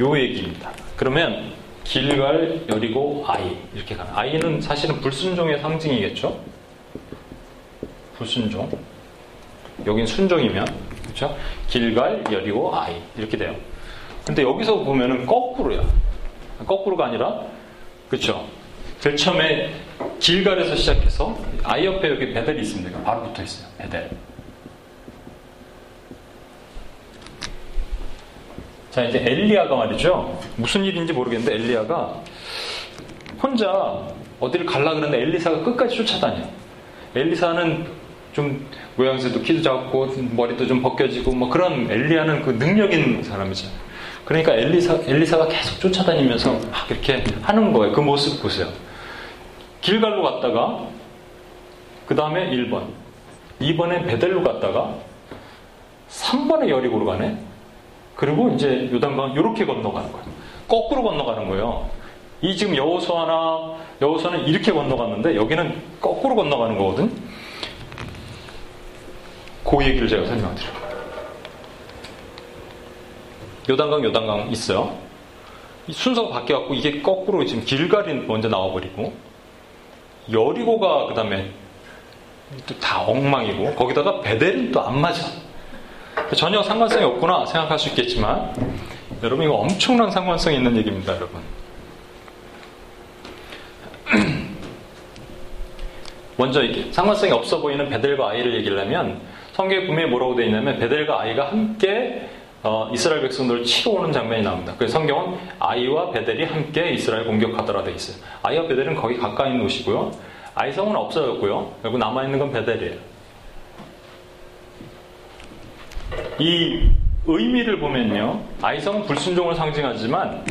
요 얘기입니다. 그러면 길갈, 여리고, 아이 이렇게 가는. 아이는 사실은 불순종의 상징이겠죠. 불순종. 여긴 순종이면 그렇죠? 길갈, 여리고, 아이 이렇게 돼요. 근데 여기서 보면은 거꾸로야. 거꾸로가 아니라 그렇죠. 제일 처음에 길갈에서 시작해서 아이 옆에 여기 베델이 있습니다. 바로 붙어 있어요. 베델. 자, 이제 엘리야가 말이죠. 무슨 일인지 모르겠는데 엘리야가 혼자 어디를 갈라 그러는데 엘리사가 끝까지 쫓아다녀. 엘리사는 좀 모양새도 키도 작고 머리도 좀 벗겨지고 뭐 그런 엘리야는 그 능력 있는 사람이죠. 그러니까 엘리사 엘리사가 계속 쫓아다니면서 막 이렇게 하는 거예요. 그 모습 보세요. 길갈로 갔다가 그 다음에 1번, 2번에 베델로 갔다가 3번에 여리고로 가네. 그리고 이제 요단강 이렇게 건너가는 거예요. 거꾸로 건너가는 거예요. 이 지금 여호수아나 여호수아는 이렇게 건너갔는데 여기는 거꾸로 건너가는 거거든. 그 얘기를 제가 설명드려요. 요단강 요단강 있어요. 순서가 바뀌어갖고 이게 거꾸로 지금 길갈이 먼저 나와버리고 여리고가 그 다음에 다 엉망이고 거기다가 베델은 또 안 맞아. 전혀 상관성이 없구나 생각할 수 있겠지만 여러분 이거 엄청난 상관성이 있는 얘기입니다, 여러분. 먼저 이게 상관성이 없어 보이는 베델과 아이를 얘기를 하면 성경에 분명히 뭐라고 되어 있냐면 베델과 아이가 함께 어, 이스라엘 백성들을 치러 오는 장면이 나옵니다. 그래서 성경은 아이와 베델이 함께 이스라엘 공격하더라 되어 있어요. 아이와 베델은 거기 가까이 있는 곳이고요. 아이성은 없어졌고요. 결국 남아있는 건 베델이에요. 이 의미를 보면요. 아이성은 불순종을 상징하지만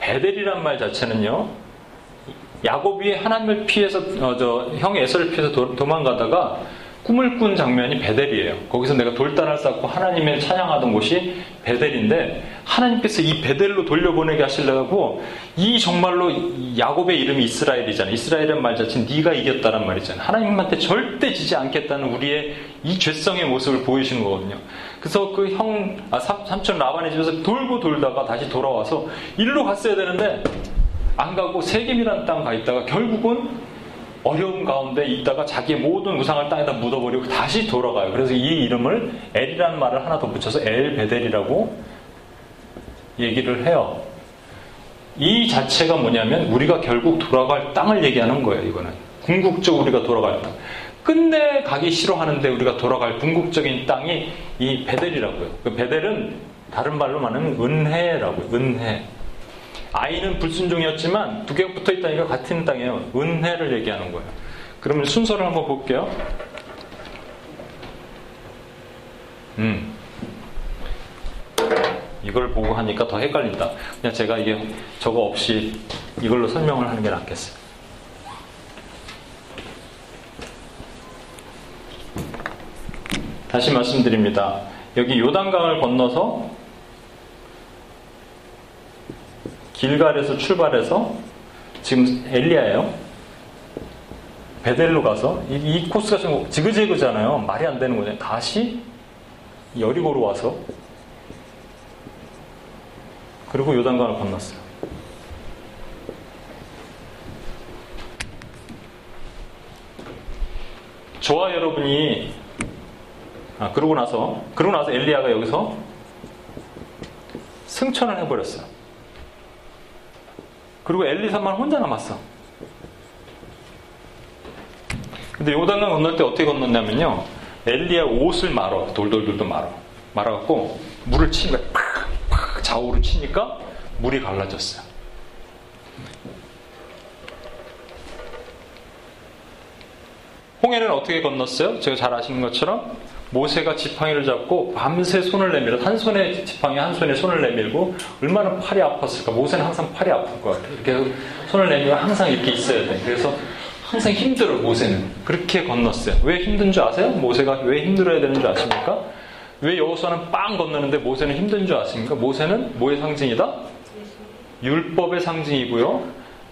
베델이란 말 자체는요. 야곱이 하나님을 피해서 어, 저 형 에서를 피해서 도, 도망가다가 꿈을 꾼 장면이 베델이에요. 거기서 내가 돌단을 쌓고 하나님을 찬양하던 곳이 베델인데 하나님께서 이 베델로 돌려보내게 하시려고 이 정말로 야곱의 이름이 이스라엘이잖아요. 이스라엘은 말 자체는 네가 이겼다란 말이잖아요. 하나님한테 절대 지지 않겠다는 우리의 이 죄성의 모습을 보이시는 거거든요. 그래서 그 형, 아, 삼촌 라반의 집에서 돌고 돌다가 다시 돌아와서 일로 갔어야 되는데 안 가고 세겜이란 땅 가 있다가 결국은 어려움 가운데 있다가 자기의 모든 우상을 땅에다 묻어버리고 다시 돌아가요. 그래서 이 이름을 엘이라는 말을 하나 더 붙여서 엘베델이라고 얘기를 해요. 이 자체가 뭐냐면 우리가 결국 돌아갈 땅을 얘기하는 거예요. 이거는 궁극적 우리가 돌아갈 땅. 끝내 가기 싫어하는데 우리가 돌아갈 궁극적인 땅이 이 베델이라고요. 그 베델은 다른 말로 말하면 은혜라고요. 은혜. 아이는 불순종이었지만 두 개가 붙어 있다니까 같은 땅이에요. 은혜를 얘기하는 거예요. 그러면 순서를 한번 볼게요. 음. 이걸 보고 하니까 더 헷갈린다. 그냥 제가 이게 저거 없이 이걸로 설명을 하는 게 낫겠어요. 다시 말씀드립니다. 여기 요단강을 건너서 길갈에서 출발해서 지금 엘리야예요. 베델로 가서 이, 이 코스가 좀 지그재그잖아요. 말이 안 되는 거죠. 다시 여리고로 와서 그리고 요단강을 건넜어요. 저와 여러분이 아 그러고 나서 그러고 나서 엘리야가 여기서 승천을 해버렸어요. 그리고 엘리사만 혼자 남았어. 근데 요단강 건널 때 어떻게 건넜냐면요. 엘리야 옷을 말어. 돌돌돌돌 말어. 말아갖고 물을 치니까 팍 팍 좌우로 치니까 물이 갈라졌어요. 홍해는 어떻게 건넜어요? 제가 잘 아시는 것처럼 모세가 지팡이를 잡고 밤새 손을 내밀어 한 손에 지팡이 한 손에 손을 내밀고 얼마나 팔이 아팠을까 모세는 항상 팔이 아플 것 같아요 이렇게 손을 내밀어 항상 이렇게 있어야 돼 그래서 항상 힘들어 모세는 그렇게 건넜어요 왜 힘든 줄 아세요? 모세가 왜 힘들어야 되는 줄 아십니까? 왜 여호수아는 빵 건너는데 모세는 힘든 줄 아십니까? 모세는 뭐의 상징이다? 율법의 상징이고요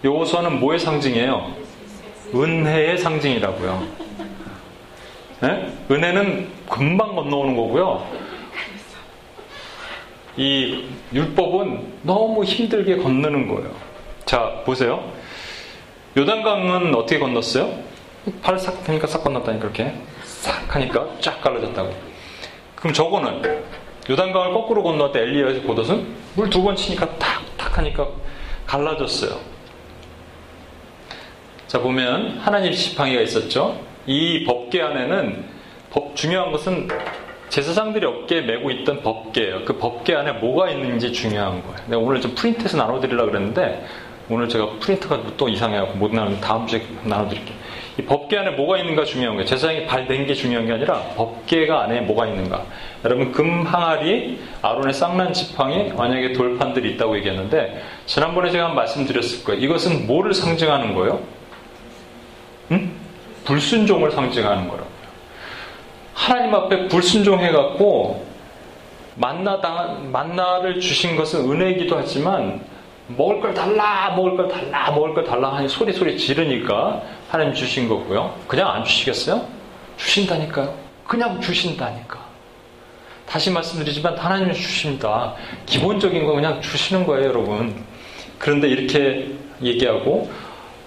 여호수아는 뭐의 상징이에요? 은혜의 상징이라고요 네? 은혜는 금방 건너오는 거고요. 이 율법은 너무 힘들게 건너는 거예요. 자, 보세요. 요단강은 어떻게 건넜어요? 팔을 싹 펴니까 싹 건넜다니까, 그렇게. 싹 하니까 쫙 갈라졌다고. 그럼 저거는 요단강을 거꾸로 건너때 엘리야의 보옷은 물 두 번 치니까 탁, 탁 하니까 갈라졌어요. 자, 보면 하나님 지팡이가 있었죠. 이 법계 안에는 법, 중요한 것은 제사장들이 어깨에 메고 있던 법계예요. 그 법계 안에 뭐가 있는지 중요한 거예요. 내가 오늘 좀 프린트해서 나눠드리려고 그랬는데 오늘 제가 프린트가 또 이상해갖고 못 나누는 다음 주에 나눠드릴게요. 이 법계 안에 뭐가 있는가 중요한 거예요. 제사장이 발댄 게 중요한 게 아니라 법계가 안에 뭐가 있는가. 여러분 금 항아리, 아론의 쌍난 지팡이, 만약에 돌판들이 있다고 얘기했는데 지난번에 제가 한 말씀드렸을 거예요. 이것은 뭐를 상징하는 거예요? 응? 불순종을 상징하는 거라고요. 하나님 앞에 불순종해갖고 만나 당 만나를 주신 것은 은혜이기도 하지만 먹을 걸 달라, 먹을 걸 달라, 먹을 걸 달라 하니 소리 소리 지르니까 하나님 주신 거고요. 그냥 안 주시겠어요? 주신다니까요. 그냥 주신다니까. 다시 말씀드리지만 하나님이 주십니다. 기본적인 거 그냥 주시는 거예요, 여러분. 그런데 이렇게 얘기하고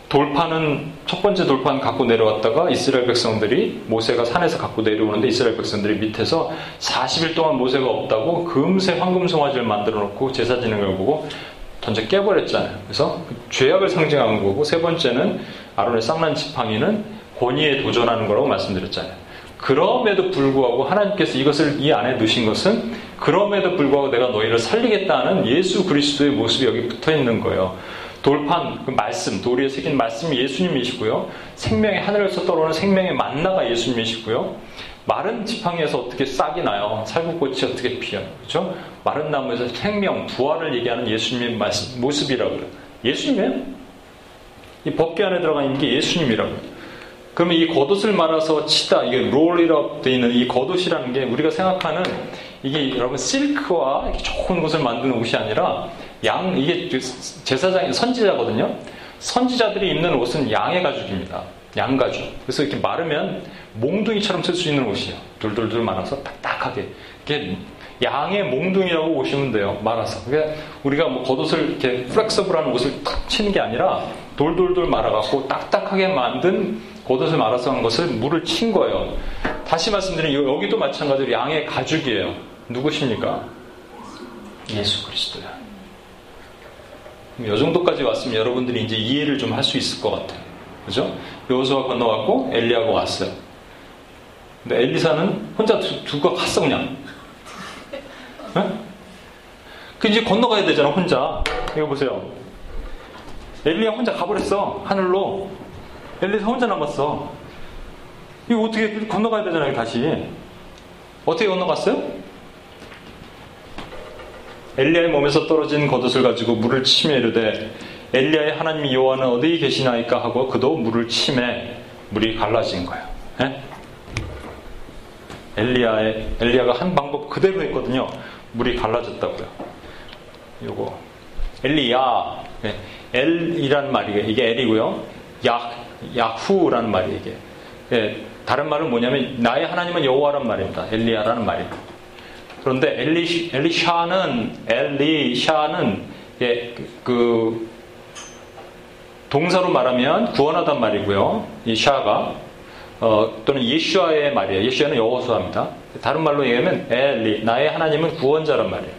돌판은 첫 번째 돌판 갖고 내려왔다가 이스라엘 백성들이 모세가 산에서 갖고 내려오는데 이스라엘 백성들이 밑에서 40일 동안 모세가 없다고 금세 황금 송아지를 만들어 놓고 제사 걸 보고 던져 깨버렸잖아요. 그래서 죄악을 상징하는 거고 세 번째는 아론의 쌍난 지팡이는 권위에 도전하는 거라고 말씀드렸잖아요. 그럼에도 불구하고 하나님께서 이것을 이 안에 넣으신 것은 그럼에도 불구하고 내가 너희를 살리겠다는 예수 그리스도의 모습이 여기 붙어 있는 거예요. 돌판, 그 말씀, 도리에 새긴 말씀이 예수님이시고요. 생명의 하늘에서 떨어오는 생명의 만나가 예수님이시고요. 마른 지팡이에서 어떻게 싹이 나요? 살구꽃이 어떻게 피어요? 그죠? 마른 나무에서 생명, 부활을 얘기하는 예수님의 모습이라고요. 예수님이에요? 이 법계 안에 들어가 있는 게 예수님이라고요. 그러면 이 겉옷을 말아서 치다, 이게 롤이라고 되어 있는 이 겉옷이라는 게 우리가 생각하는 이게 여러분 실크와 좋은 옷을 만드는 옷이 아니라 양 이게 제사장이 선지자거든요. 선지자들이 입는 옷은 양의 가죽입니다. 양 가죽. 그래서 이렇게 마르면 몽둥이처럼 쓸 수 있는 옷이에요. 돌돌돌 말아서 딱딱하게. 이게 양의 몽둥이라고 보시면 돼요. 말아서. 그러니까 우리가 뭐 겉옷을 이렇게 플렉서블한 옷을 탁 치는 게 아니라 돌돌돌 말아갖고 딱딱하게 만든 겉옷을 말아서 한 것을 물을 친 거예요. 다시 말씀드리면 여기도 마찬가지로 양의 가죽이에요. 누구십니까? 예수 그리스도야. 이 정도까지 왔으면 여러분들이 이제 이해를 좀 할 수 있을 것 같아요. 그죠? 여호수아 건너왔고 엘리야가 왔어요. 근데 엘리사는 혼자 두, 고 갔어 그냥. 네? 그 이제 건너가야 되잖아 혼자. 이거 보세요. 엘리야 혼자 가버렸어 하늘로. 엘리사 혼자 남았어. 이거 어떻게 건너가야 되잖아요 다시. 어떻게 건너갔어요? 엘리야의 몸에서 떨어진 겉옷을 가지고 물을 치며 이르되 엘리야의 하나님 여호와는 어디 계시나이까 하고 그도 물을 치매 물이 갈라진 거예요. 예? 엘리야의 엘리야가 한 방법 그대로 했거든요. 물이 갈라졌다고요. 요거 엘리야 예. 엘이란 말이에요. 이게 엘이고요. 야 야후라는 말이에요. 이게 예. 다른 말은 뭐냐면 나의 하나님은 여호와란 말입니다. 엘리야라는 말이에요. 그런데 엘리, 엘리샤는, 엘리샤는, 예, 그, 동사로 말하면 구원하단 말이고요. 이 샤가. 어, 또는 예슈아의 말이에요. 예슈아는 여호수아입니다. 다른 말로 얘기하면 엘리, 나의 하나님은 구원자란 말이에요.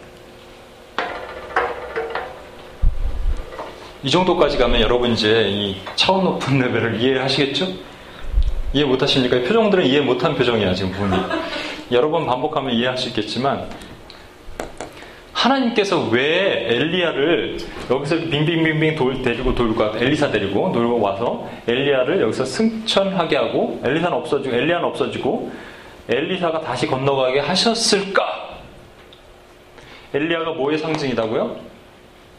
이 정도까지 가면 여러분 이제 이 차원 높은 레벨을 이해하시겠죠? 이해 못하십니까? 표정들은 이해 못한 표정이야 지금 보니. 여러 번 반복하면 이해할 수 있겠지만 하나님께서 왜 엘리야를 여기서 빙빙빙빙 돌, 데리고 돌고 엘리사 데리고 놀고 와서 엘리야를 여기서 승천하게 하고 엘리사는 없어지고 엘리야는 없어지고 엘리사가 다시 건너가게 하셨을까? 엘리야가 뭐의 상징이다고요?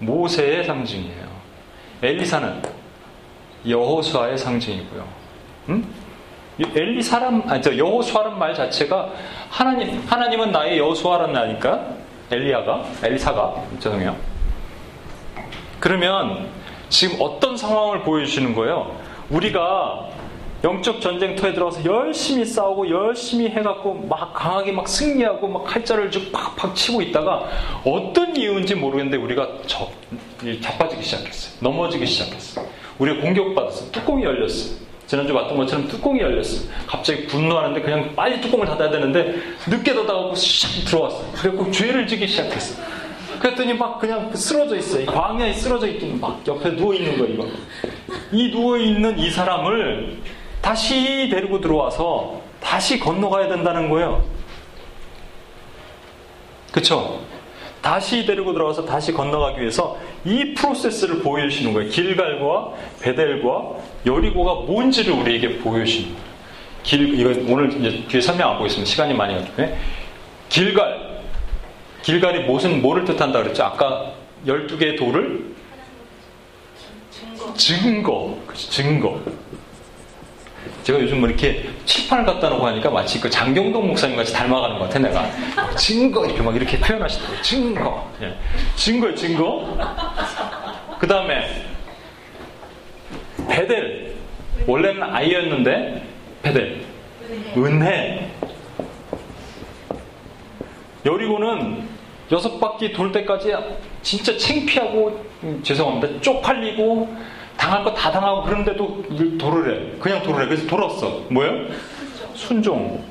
모세의 상징이에요. 엘리사는 여호수아의 상징이고요. 음? 엘리 사람, 아니, 저 여호수아란 말 자체가 하나님, 하나님은 나의 여호수아란 나니까 엘리야가, 엘리사가, 죄송해요. 그러면 지금 어떤 상황을 보여주시는 거예요? 우리가 영적 전쟁터에 들어가서 열심히 싸우고 열심히 해갖고 막 강하게 막 승리하고 막 칼자를 쭉 팍팍 치고 있다가 어떤 이유인지 모르겠는데 우리가 저, 자빠지기 시작했어요. 넘어지기 시작했어요. 우리가 공격받았어. 뚜껑이 열렸어. 지난주 봤던 것처럼 뚜껑이 열렸어. 갑자기 분노하는데 그냥 빨리 뚜껑을 닫아야 되는데 늦게 닫아가고 샥 들어왔어. 그래갖고 죄를 지기 시작했어. 그랬더니 막 그냥 쓰러져 있어요. 광야에 쓰러져 있긴 막 옆에 누워 있는 거예요. 이거. 이 누워 있는 이 사람을 다시 데리고 들어와서 다시 건너가야 된다는 거예요. 그쵸? 다시 데리고 들어와서 다시 건너가기 위해서 이 프로세스를 보여주시는 거예요. 길갈과 베델과 여리고가 뭔지를 우리에게 보여주시는 거예요. 길, 이거 오늘 이제 뒤에 설명 안 보겠습니다. 시간이 많이 가기 때문에. 길갈. 길갈이 무슨, 뭐를 뜻한다 그랬죠? 아까 12개의 돌을? 증거. 증거. 그치, 증거. 제가 요즘 뭐 이렇게 칠판을 갖다 놓고 하니까 마치 그 장경동 목사님 같이 닮아가는 것 같아, 내가. 증거, 이렇게 막 이렇게 표현하시더라고요. 증거. 예. 증거요, 증거. 그 다음에, 베델. 원래는 아이였는데, 베델. 은혜. 여리고는 여섯 바퀴 돌 때까지 진짜 창피하고, 음, 죄송합니다. 쪽팔리고, 당할 거 다 당하고 그런데도 돌을 해. 그냥 돌을 해. 그래서 돌았어. 뭐예요? 순종.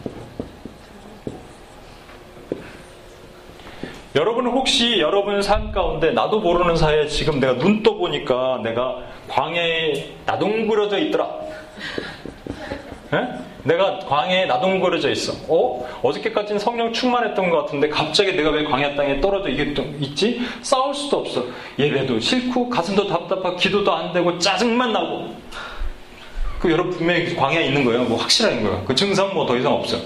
여러분은 혹시 여러분 삶 가운데 나도 모르는 사이에 지금 내가 눈 떠보니까 내가 광야에 나동그려져 있더라. 에? 내가 광야에 나동거려져 있어. 어? 어저께까지는 성령 충만했던 것 같은데 갑자기 내가 왜 광야 땅에 떨어져 있지? 싸울 수도 없어. 예배도 싫고 가슴도 답답하고 기도도 안 되고 짜증만 나고. 그 여러분 분명히 광야에 있는 거예요. 뭐 확실한 거예요. 그 증상 뭐 더 이상 없어.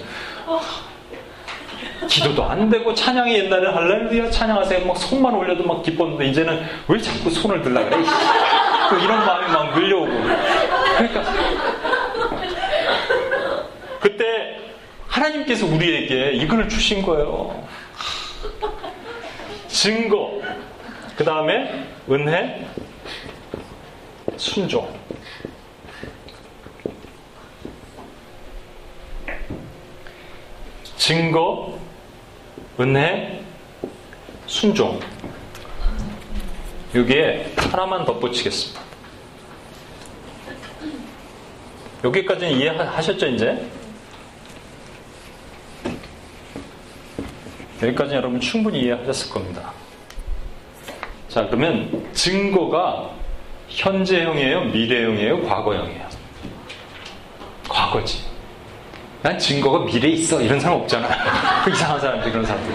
기도도 안 되고 찬양이 옛날에 할렐루야 찬양하세요. 막 손만 올려도 막 기뻤는데 이제는 왜 자꾸 손을 들라 그래? 그 이런 마음이 막 밀려오고. 그러니까 그때 하나님께서 우리에게 이걸 주신 거예요. 증거. 그 다음에 은혜, 순종. 증거, 은혜, 순종. 여기에 하나만 덧붙이겠습니다. 여기까지는 이해하셨죠, 이제? 여기까지 여러분 충분히 이해하셨을 겁니다. 자, 그러면 증거가 현재형이에요? 미래형이에요? 과거형이에요? 과거지. 난 증거가 미래에 있어. 이런 사람 없잖아. 그 이상한 사람들, 그런 사람들.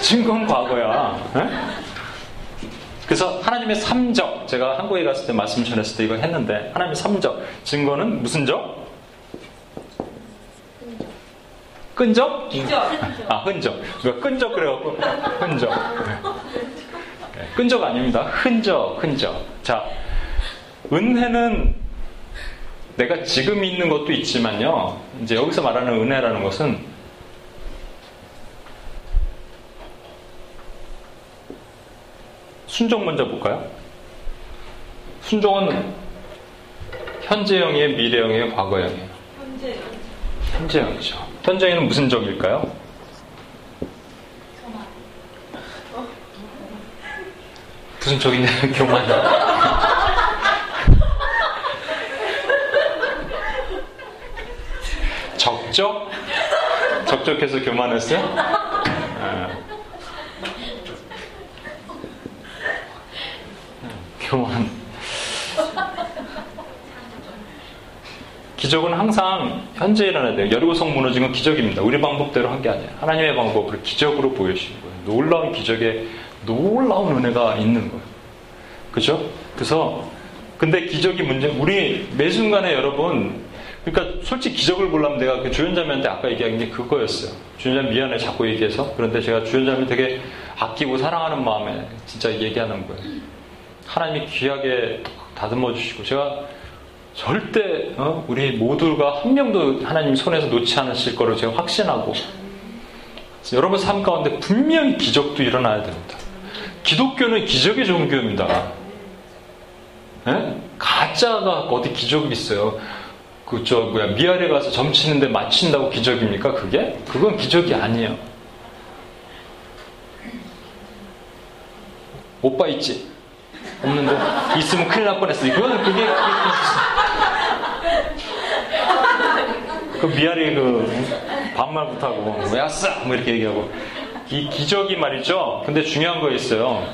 증거는 과거야. 에? 그래서 하나님의 삼적, 제가 한국에 갔을 때 말씀 전했을 때 이거 했는데, 하나님의 삼적, 증거는 무슨 적? 끈적? 아, 흔적. 누가 끈적 그래갖고, 흔적. 네, 끈적 아닙니다. 흔적, 흔적. 자, 은혜는 내가 지금 있는 것도 있지만요. 이제 여기서 말하는 은혜라는 것은 순종 먼저 볼까요? 순종은 현재형이에요, 미래형이에요, 과거형이에요? 현재형. 현재형이죠. 현재형은 무슨 적일까요? 무슨 적이냐, 교만. 적적? 적적해서 교만했어요? 아. 교만. 기적은 항상 현재 일어나야 돼요. 여리고성 무너진 건 기적입니다. 우리 방법대로 한 게 아니에요. 하나님의 방법을 기적으로 보여주시는 거예요. 놀라운 기적에 놀라운 은혜가 있는 거예요. 그죠? 그래서 근데 기적이 문제 우리 매 순간에 여러분 그러니까 솔직히 기적을 보려면 내가 그 주연자매한테 아까 얘기한 게 그거였어요. 주연자 미안해 자꾸 얘기해서 그런데 제가 주연자매 되게 아끼고 사랑하는 마음에 진짜 얘기하는 거예요. 하나님이 귀하게 다듬어 주시고 제가 절대 어? 우리 모두가 한 명도 하나님 손에서 놓지 않으실 거를 제가 확신하고 여러분 삶 가운데 분명히 기적도 일어나야 됩니다. 기독교는 기적의 종교입니다. 네? 가짜가 어디 기적이 있어요. 그, 저, 뭐야, 미아래 가서 점치는데 맞춘다고 기적입니까? 그게? 그건 기적이 아니에요. 오빠 있지? 없는데 있으면 큰일 날 뻔했어. 이거는 그게, 그게 그 미아리 그 반말부터 하고 왜 왔어? 뭐 이렇게 얘기하고 이 기적이 말이죠. 근데 중요한 거 있어요.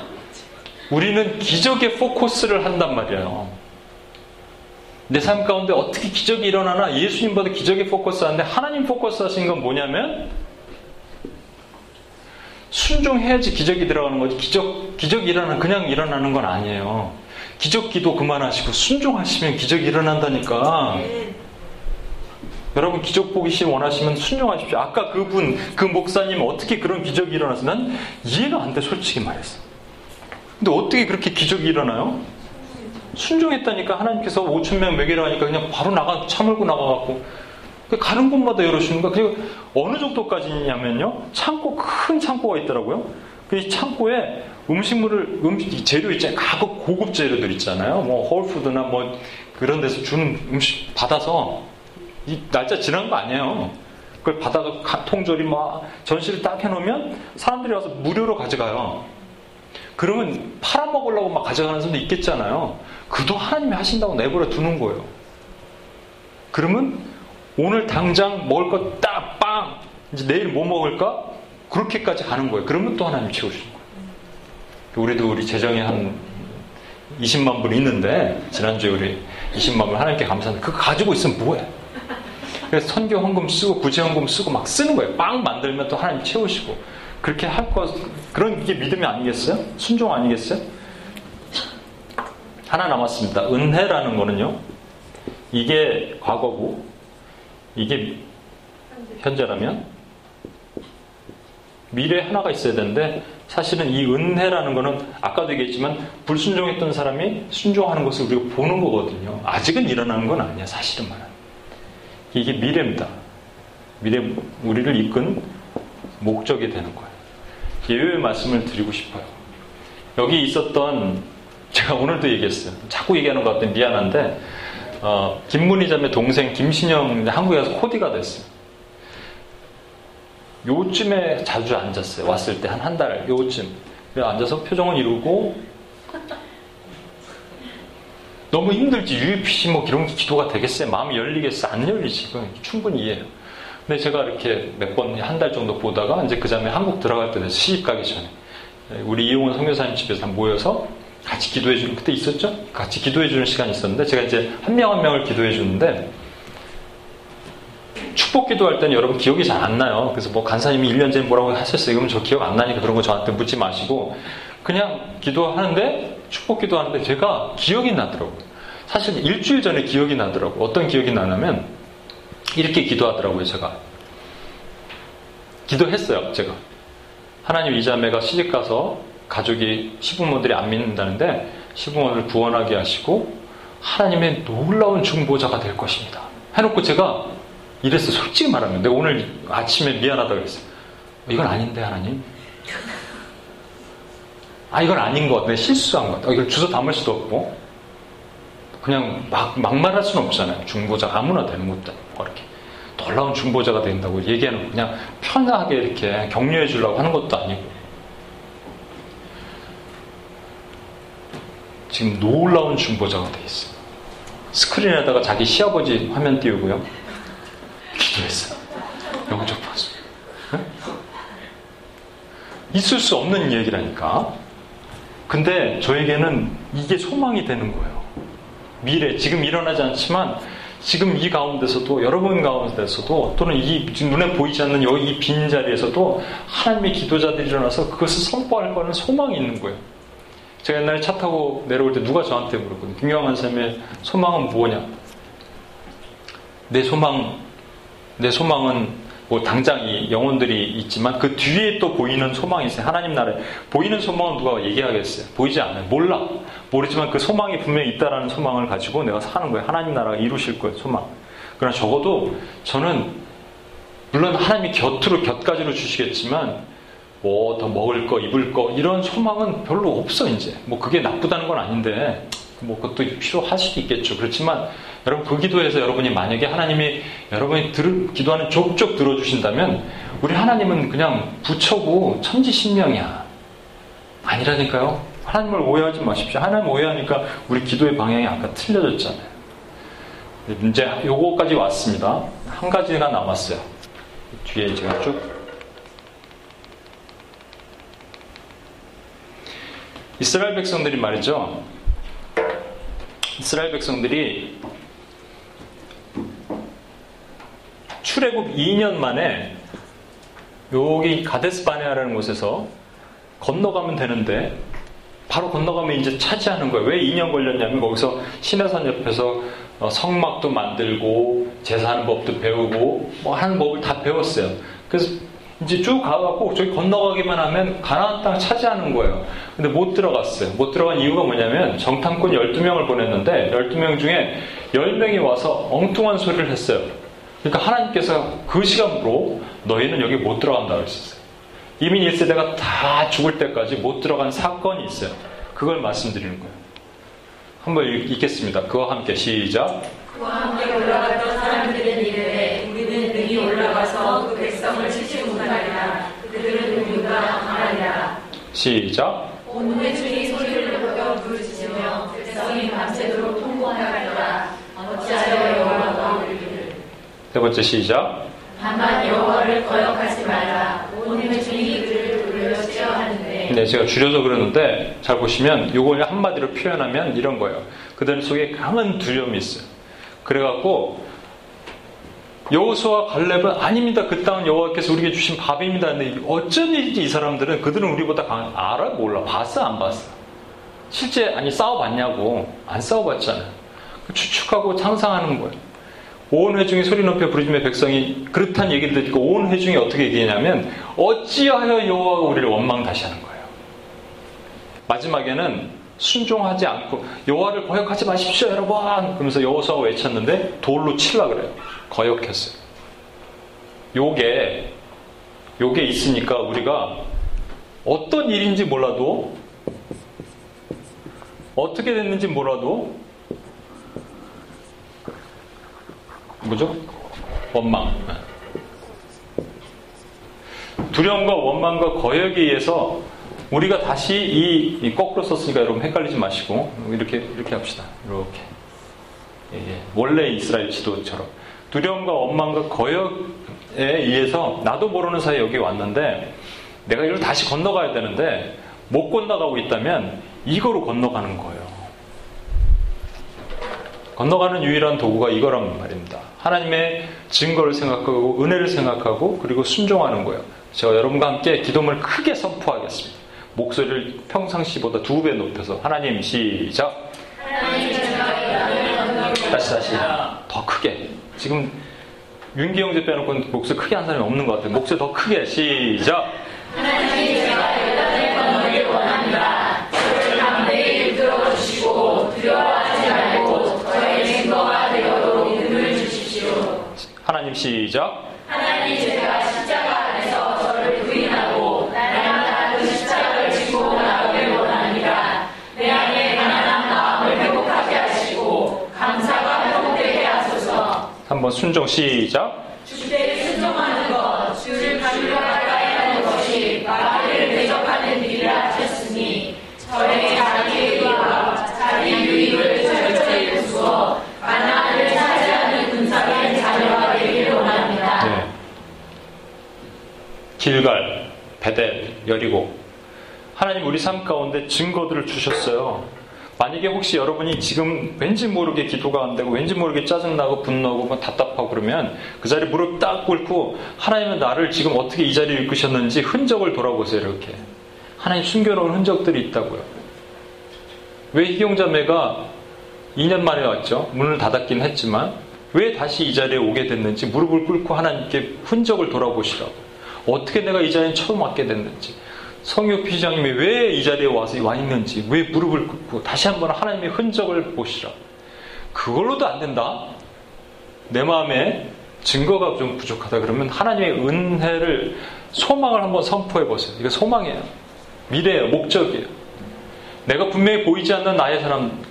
우리는 기적에 포커스를 한단 말이에요. 내 삶 가운데 어떻게 기적이 일어나나 예수님보다 기적에 포커스 하는데 하나님 포커스 하신 건 뭐냐면 순종해야지 기적이 들어가는 거지. 기적, 기적이 일어나는, 그냥 일어나는 건 아니에요. 기적 기도 그만하시고 순종하시면 기적이 일어난다니까. 네. 여러분 기적 보기 원하시면 순종하십시오. 아까 그분, 그 목사님 어떻게 그런 기적이 일어나서 난 이해가 안 돼, 솔직히 말해서. 근데 어떻게 그렇게 기적이 일어나요? 순종했다니까 하나님께서 5천 명 먹이라 하니까 그냥 바로 나가, 차물고 나가갖고 그 가는 곳마다 열어주는 거. 그리고 어느 정도까지냐면요. 창고, 큰 창고가 있더라고요. 그 창고에 음식물을, 음식, 재료 있잖아요. 가급 고급 재료들 있잖아요. 뭐, 홀푸드나 뭐, 그런 데서 주는 음식 받아서, 이 날짜 지난 거 아니에요. 그걸 받아가 통조리 막 전시를 딱 해놓으면 사람들이 와서 무료로 가져가요. 그러면 팔아먹으려고 막 가져가는 사람도 있겠잖아요. 그도 하나님이 하신다고 내버려 두는 거예요. 그러면 오늘 당장 먹을 거 딱 빵! 이제 내일 뭐 먹을까? 그렇게까지 가는 거예요. 그러면 또 하나님 채우시는 거예요. 우리도 우리 재정에 한 20만 불 있는데, 지난주에 우리 20만 불 하나님께 감사합니다. 그거 가지고 있으면 뭐해? 그래서 선교 헌금 쓰고 구제 헌금 쓰고 막 쓰는 거예요. 빵 만들면 또 하나님 채우시고. 그렇게 할 거, 그런 게 믿음이 아니겠어요? 순종 아니겠어요? 하나 남았습니다. 은혜라는 거는요, 이게 과거고, 이게 현재라면 미래 하나가 있어야 되는데 사실은 이 은혜라는 거는 아까도 얘기했지만 불순종했던 사람이 순종하는 것을 우리가 보는 거거든요. 아직은 일어나는 건 아니야 사실은 말은. 이게 미래입니다. 미래 우리를 이끈 목적이 되는 거예요. 예외의 말씀을 드리고 싶어요. 여기 있었던 제가 오늘도 얘기했어요. 자꾸 얘기하는 것 같은데 미안한데 어, 김문희 자매 동생 김신영 한국에 가서 코디가 됐어요. 요쯤에 자주 앉았어요. 왔을 때 한 한 달, 요쯤. 앉아서 표정은 이루고 너무 힘들지. UPC 뭐 이런 기도가 되겠어요? 마음이 열리겠어? 안 열리지. 충분히 이해해요. 근데 제가 이렇게 몇 번, 한 달 정도 보다가 이제 그 자매 한국 들어갈 때 돼서 시집 가기 전에 우리 이용원 성교사님 집에서 모여서 같이 기도해 주는 그때 있었죠? 같이 기도해 주는 시간이 있었는데 제가 이제 한 명한 한 명을 기도해 주는데 축복 기도할 때는 여러분 기억이 잘 안 나요. 그래서 뭐 간사님이 1년 전에 뭐라고 하셨어요. 그러면 저 기억 안 나니까 그런 거 저한테 묻지 마시고 그냥 기도하는데 축복 기도하는데 제가 기억이 나더라고요. 사실 일주일 전에 기억이 나더라고요. 어떤 기억이 나냐면 이렇게 기도하더라고요. 제가 기도했어요. 제가 하나님 이 자매가 시집 가서 가족이 시부모들이 안 믿는다는데 시부모를 구원하게 하시고 하나님의 놀라운 중보자가 될 것입니다. 해놓고 제가 이랬어. 솔직히 말하면 내가 오늘 아침에 미안하다고 그랬어. 이건 아닌데 하나님. 아 이건 아닌 것 같아. 내가 실수한 것 같아. 이걸 주소 담을 수도 없고 그냥 막, 막말할 수는 없잖아요. 중보자 아무나 되는 것도 아니고 이렇게 놀라운 중보자가 된다고 얘기하는 그냥 편하게 이렇게 격려해 주려고 하는 것도 아니고 지금 놀라운 중보자가 돼 있어요. 스크린에다가 자기 시아버지 화면 띄우고요. 기도했어요. 영접 봤어요. 네? 있을 수 없는 얘기라니까. 근데 저에게는 이게 소망이 되는 거예요. 미래, 지금 일어나지 않지만 지금 이 가운데서도 여러분 가운데서도 또는 이 눈에 보이지 않는 여기 이 빈 자리에서도 하나님의 기도자들이 일어나서 그것을 선포할 거는 소망이 있는 거예요. 제가 옛날에 차 타고 내려올 때 누가 저한테 물었거든요. 김영환 쌤의 소망은 뭐냐? 내 소망, 내 소망은 뭐 당장 이 영혼들이 있지만 그 뒤에 또 보이는 소망이 있어요. 하나님 나라에. 보이는 소망은 누가 얘기하겠어요? 보이지 않아요. 몰라. 모르지만 그 소망이 분명히 있다라는 소망을 가지고 내가 사는 거예요. 하나님 나라가 이루실 거예요. 소망. 그러나 적어도 저는 물론 하나님이 곁으로 곁가지로 주시겠지만 뭐 더 먹을 거, 입을 거 이런 소망은 별로 없어 이제. 뭐 그게 나쁘다는 건 아닌데 뭐 그것도 필요할 수도 있겠죠. 그렇지만 여러분 그 기도에서 여러분이 만약에 하나님이 여러분이 들, 기도하는 족족 들어주신다면 우리 하나님은 그냥 부처고 천지신명이야. 아니라니까요. 하나님을 오해하지 마십시오. 하나님 오해하니까 우리 기도의 방향이 아까 틀려졌잖아요. 이제 요거까지 왔습니다. 한 가지가 남았어요. 뒤에 제가 쭉 이스라엘 백성들이 말이죠. 이스라엘 백성들이 출애굽 2년 만에 여기 가데스 바네아라는 곳에서 건너가면 되는데 바로 건너가면 이제 차지하는 거예요. 왜 2년 걸렸냐면 거기서 시내산 옆에서 어, 성막도 만들고 제사하는 법도 배우고 뭐 하는 법을 다 배웠어요. 그래서 이제 쭉 가갖고 저기 건너가기만 하면 가나안 땅 차지하는 거예요. 근데 못 들어갔어요. 못 들어간 이유가 뭐냐면 정탐꾼 12명을 보냈는데 12명 중에 10명이 와서 엉뚱한 소리를 했어요. 그러니까 하나님께서 그 시간으로 너희는 여기 못 들어간다고 했었어요. 이민 1세대가 다 죽을 때까지 못 들어간 사건이 있어요. 그걸 말씀드리는 거예요. 한번 읽겠습니다. 그와 함께 시작. 그와 함께 올라갔던 사람들은 이르되 능히 올라가서 그 백성을 치지 못하리라. 그들은 우리가 강하리라. 시작. 온 회중이 소리를 높여 부르짖으며 백성이 밤새도록 통곡하리라. 어찌하여 여호와가 우리를 세 번째 시작. 다만 여호와를 거역하지 말라. 온 회중이 그를 불러 찌어하는데 네, 제가 줄여서 그러는데 잘 보시면 이걸 한마디로 표현하면 이런 거예요. 그들 속에 강한 두려움이 있어요. 그래갖고 여호수와 갈렙은 아닙니다. 그 땅은 여호와께서 우리에게 주신 밥입니다. 근데 어쩐 일인지 이 사람들은 그들은 우리보다 강한 알아 몰라 봤어 안 봤어. 실제 아니 싸워봤냐고 안 싸워봤잖아요. 추측하고 상상하는 거예요. 온 회중이 소리 높여 부르짖며 백성이 그렇다는 얘기를 듣고 온 회중이 어떻게 얘기하냐면 어찌하여 여호와가 우리를 원망 다시 하는 거예요. 마지막에는 순종하지 않고 여호와를 거역하지 마십시오 여러분 그러면서 여호수아가 외쳤는데 돌로 칠라 그래요. 거역했어요. 요게 요게 있으니까 우리가 어떤 일인지 몰라도 어떻게 됐는지 몰라도 뭐죠? 원망. 두려움과 원망과 거역에 의해서 우리가 다시 이, 이 거꾸로 썼으니까 여러분 헷갈리지 마시고 이렇게 이렇게 합시다. 이렇게 예, 예. 원래 이스라엘 지도처럼 두려움과 원망과 거역에 의해서 나도 모르는 사이에 여기 왔는데 내가 이걸 다시 건너가야 되는데 못 건너가고 있다면 이거로 건너가는 거예요. 건너가는 유일한 도구가 이거란 말입니다. 하나님의 증거를 생각하고 은혜를 생각하고 그리고 순종하는 거예요. 제가 여러분과 함께 기도문을 크게 선포하겠습니다. 목소리를 평상시보다 두 배 높여서 하나님 시작. 다시 다시 더 크게. 지금 윤기 형제 빼놓고 목소리 크게 한 사람이 없는 것 같아요. 목소리 더 크게 시작. 하나님 제가 요단을 건너길 원합니다. 저를 담대히 이끌어 주시고 두려워하지 말고 저의 증거가 되도록 믿음을 주십시오. 하나님 시작. 하나님 제가 십자가 한번 순종 시작. 주대를 순종하는 것, 주를 가까이 하는 것이 마귀를 대적하는 일이라 하셨으니 저의 자기 의와 자기 유익을 철저히 부수어 가나안을 차지하는 군사의 자녀가 되기를 원합니다. 네. 길갈, 베델, 여리고. 하나님 우리 삶 가운데 증거들을 주셨어요. 만약에 혹시 여러분이 지금 왠지 모르게 기도가 안 되고 왠지 모르게 짜증나고 분노하고 뭐 답답하고 그러면 그 자리에 무릎 딱 꿇고 하나님은 나를 지금 어떻게 이 자리에 이끄셨는지 흔적을 돌아보세요 이렇게. 하나님 숨겨놓은 흔적들이 있다고요. 왜 희경자매가 2년 만에 왔죠. 문을 닫았긴 했지만 왜 다시 이 자리에 오게 됐는지 무릎을 꿇고 하나님께 흔적을 돌아보시라고. 어떻게 내가 이 자리에 처음 왔게 됐는지. 성유 피장님이 왜 이 자리에 와서 와 있는지, 왜 무릎을 꿇고 다시 한번 하나님의 흔적을 보시라. 그걸로도 안 된다. 내 마음에 증거가 좀 부족하다 그러면 하나님의 은혜를 소망을 한번 선포해 보세요. 이거 소망이에요. 미래예요. 목적이에요. 내가 분명히 보이지 않는 나의 사람,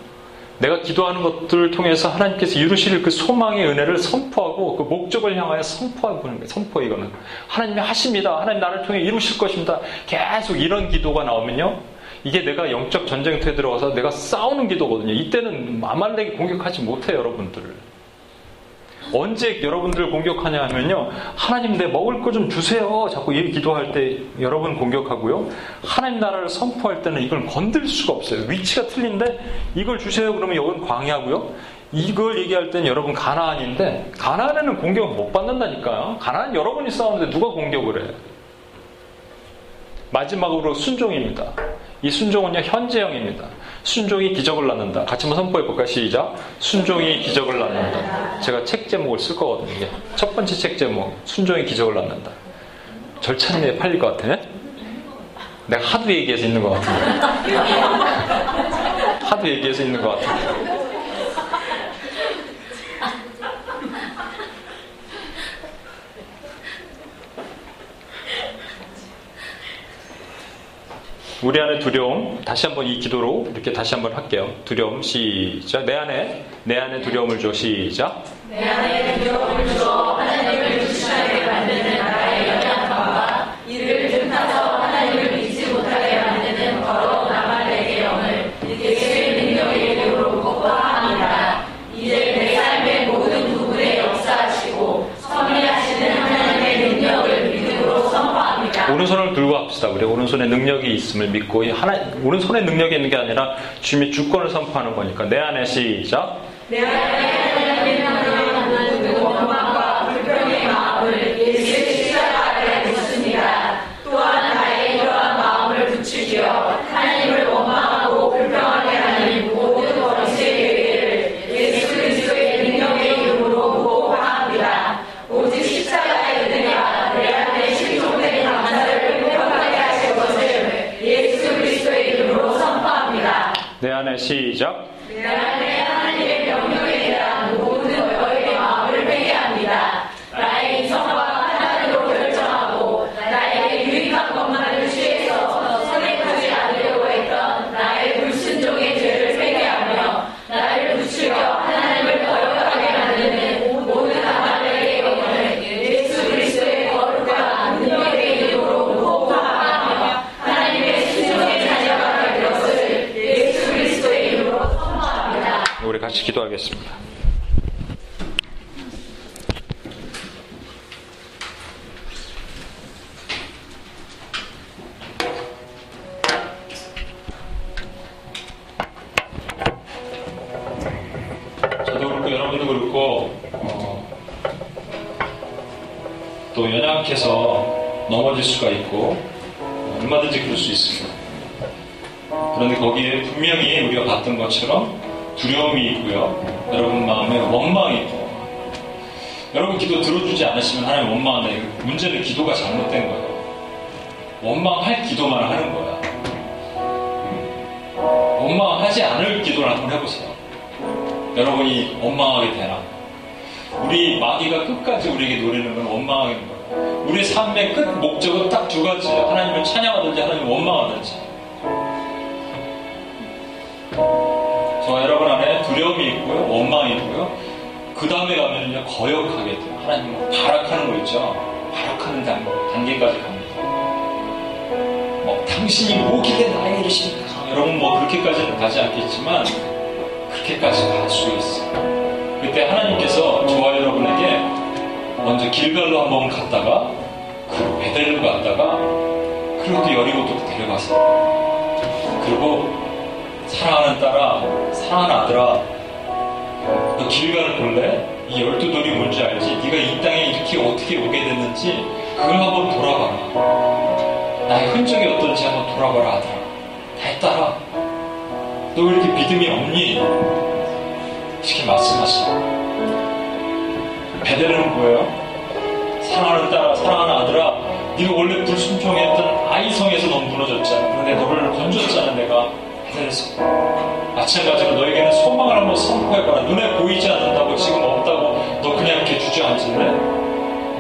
내가 기도하는 것들을 통해서 하나님께서 이루실 그 소망의 은혜를 선포하고 그 목적을 향하여 선포하고 보는 거예요. 선포 이거는. 하나님이 하십니다. 하나님 나를 통해 이루실 것입니다. 계속 이런 기도가 나오면요. 이게 내가 영적 전쟁터에 들어가서 내가 싸우는 기도거든요. 이때는 아말렉이 공격하지 못해요, 여러분들. 언제 여러분들 공격하냐 하면요. 하나님 내 먹을 거 좀 주세요. 자꾸 이 기도할 때 여러분 공격하고요. 하나님 나라를 선포할 때는 이걸 건들 수가 없어요. 위치가 틀린데 이걸 주세요. 그러면 여건 광야고요. 이걸 얘기할 때는 여러분 가나안인데 가나안에는 공격을 못 받는다니까요. 가나안 여러분이 싸우는데 누가 공격을 해? 마지막으로 순종입니다. 이 순종은요 현재형입니다. 순종이 기적을 낳는다. 같이 한번 선포해 볼까요? 시작. 순종이 기적을 낳는다. 제가 책 제목을 쓸 거거든요. 첫 번째 책 제목 순종이 기적을 낳는다. 절찬리에 팔릴 것 같아. 내가 하도 얘기해서 있는 것 같은데. 하도 얘기해서 있는 것 같은데. 우리 안에 두려움 다시 한번 이 기도로 이렇게 다시 한번 할게요. 두려움 시작. 내 안에 내 안에 두려움을 줘 시작. 내 안에 두려움을 줘 하나님을 불신하게 만드는 오른손을 들고 합시다. 우리 오른손에 능력이 있음을 믿고 하나 오른손에 능력이 있는 게 아니라 주님의 주권을 선포하는 거니까 내 안에 시작. 내 안에 하나님의 원망과 불평의 마음을 예수 내 안에 시작. 내 기도하겠습니다. 저도 그렇고 여러분도 그렇고 어, 또 연약해서 넘어질 수가 있고 어, 얼마든지 그럴 수 있습니다. 그런데 거기에 분명히 우리가 봤던 것처럼 있고요. 여러분 마음에 원망이 있고. 여러분 기도 들어주지 않으시면 하나님 원망한다. 문제는 기도가 잘못된 거예요. 원망할 기도만 하는 거야. 음. 원망하지 않을 기도를 한번 해보세요. 여러분이 원망하게 되나? 우리 마귀가 끝까지 우리에게 노리는 건 원망하는 거예요. 우리 삶의 끝 목적은 딱 두 가지예요. 하나님을 찬양하든지 하나님을 원망하든지. 두려움이 있고요, 원망이 있고요. 그 다음에 가면요, 거역하게 돼요. 하나님 발악하는 거 있죠? 발악하는 단계, 단계까지 갑니다. 뭐, 당신이 뭐기에 나에게 이르십니까? 여러분 뭐, 그렇게까지는 가지 않겠지만, 그렇게까지 갈 수 있어요. 그때 하나님께서 저와 여러분에게 먼저 길갈로 한번 갔다가, 그리고 베델로 갔다가, 그리고 또 여리고도 데려가세요. 그리고 사랑하는 딸아, 사랑하는 아들아, 너 길가를 볼래? 이 열두 돌이 뭔지 알지? 네가 이 땅에 이렇게 어떻게 오게 됐는지 그걸 한번 돌아봐라. 나의 흔적이 어떤지 한번 돌아봐라, 아들아. 나의 딸아, 너왜 이렇게 믿음이 없니? 이렇게 말씀하시고 베델은 뭐예요? 사랑하는 딸아, 사랑하는 아들아, 네가 원래 불순종했던 아이성에서 넌 무너졌잖아. 그런데 너를 건졌잖아, 내가. 베델에서. 마찬가지로 너에게는 소망을 한번 선포해봐라. 눈에 보이지 않는다고 지금 없다고 너 그냥 이렇게 주저앉을래?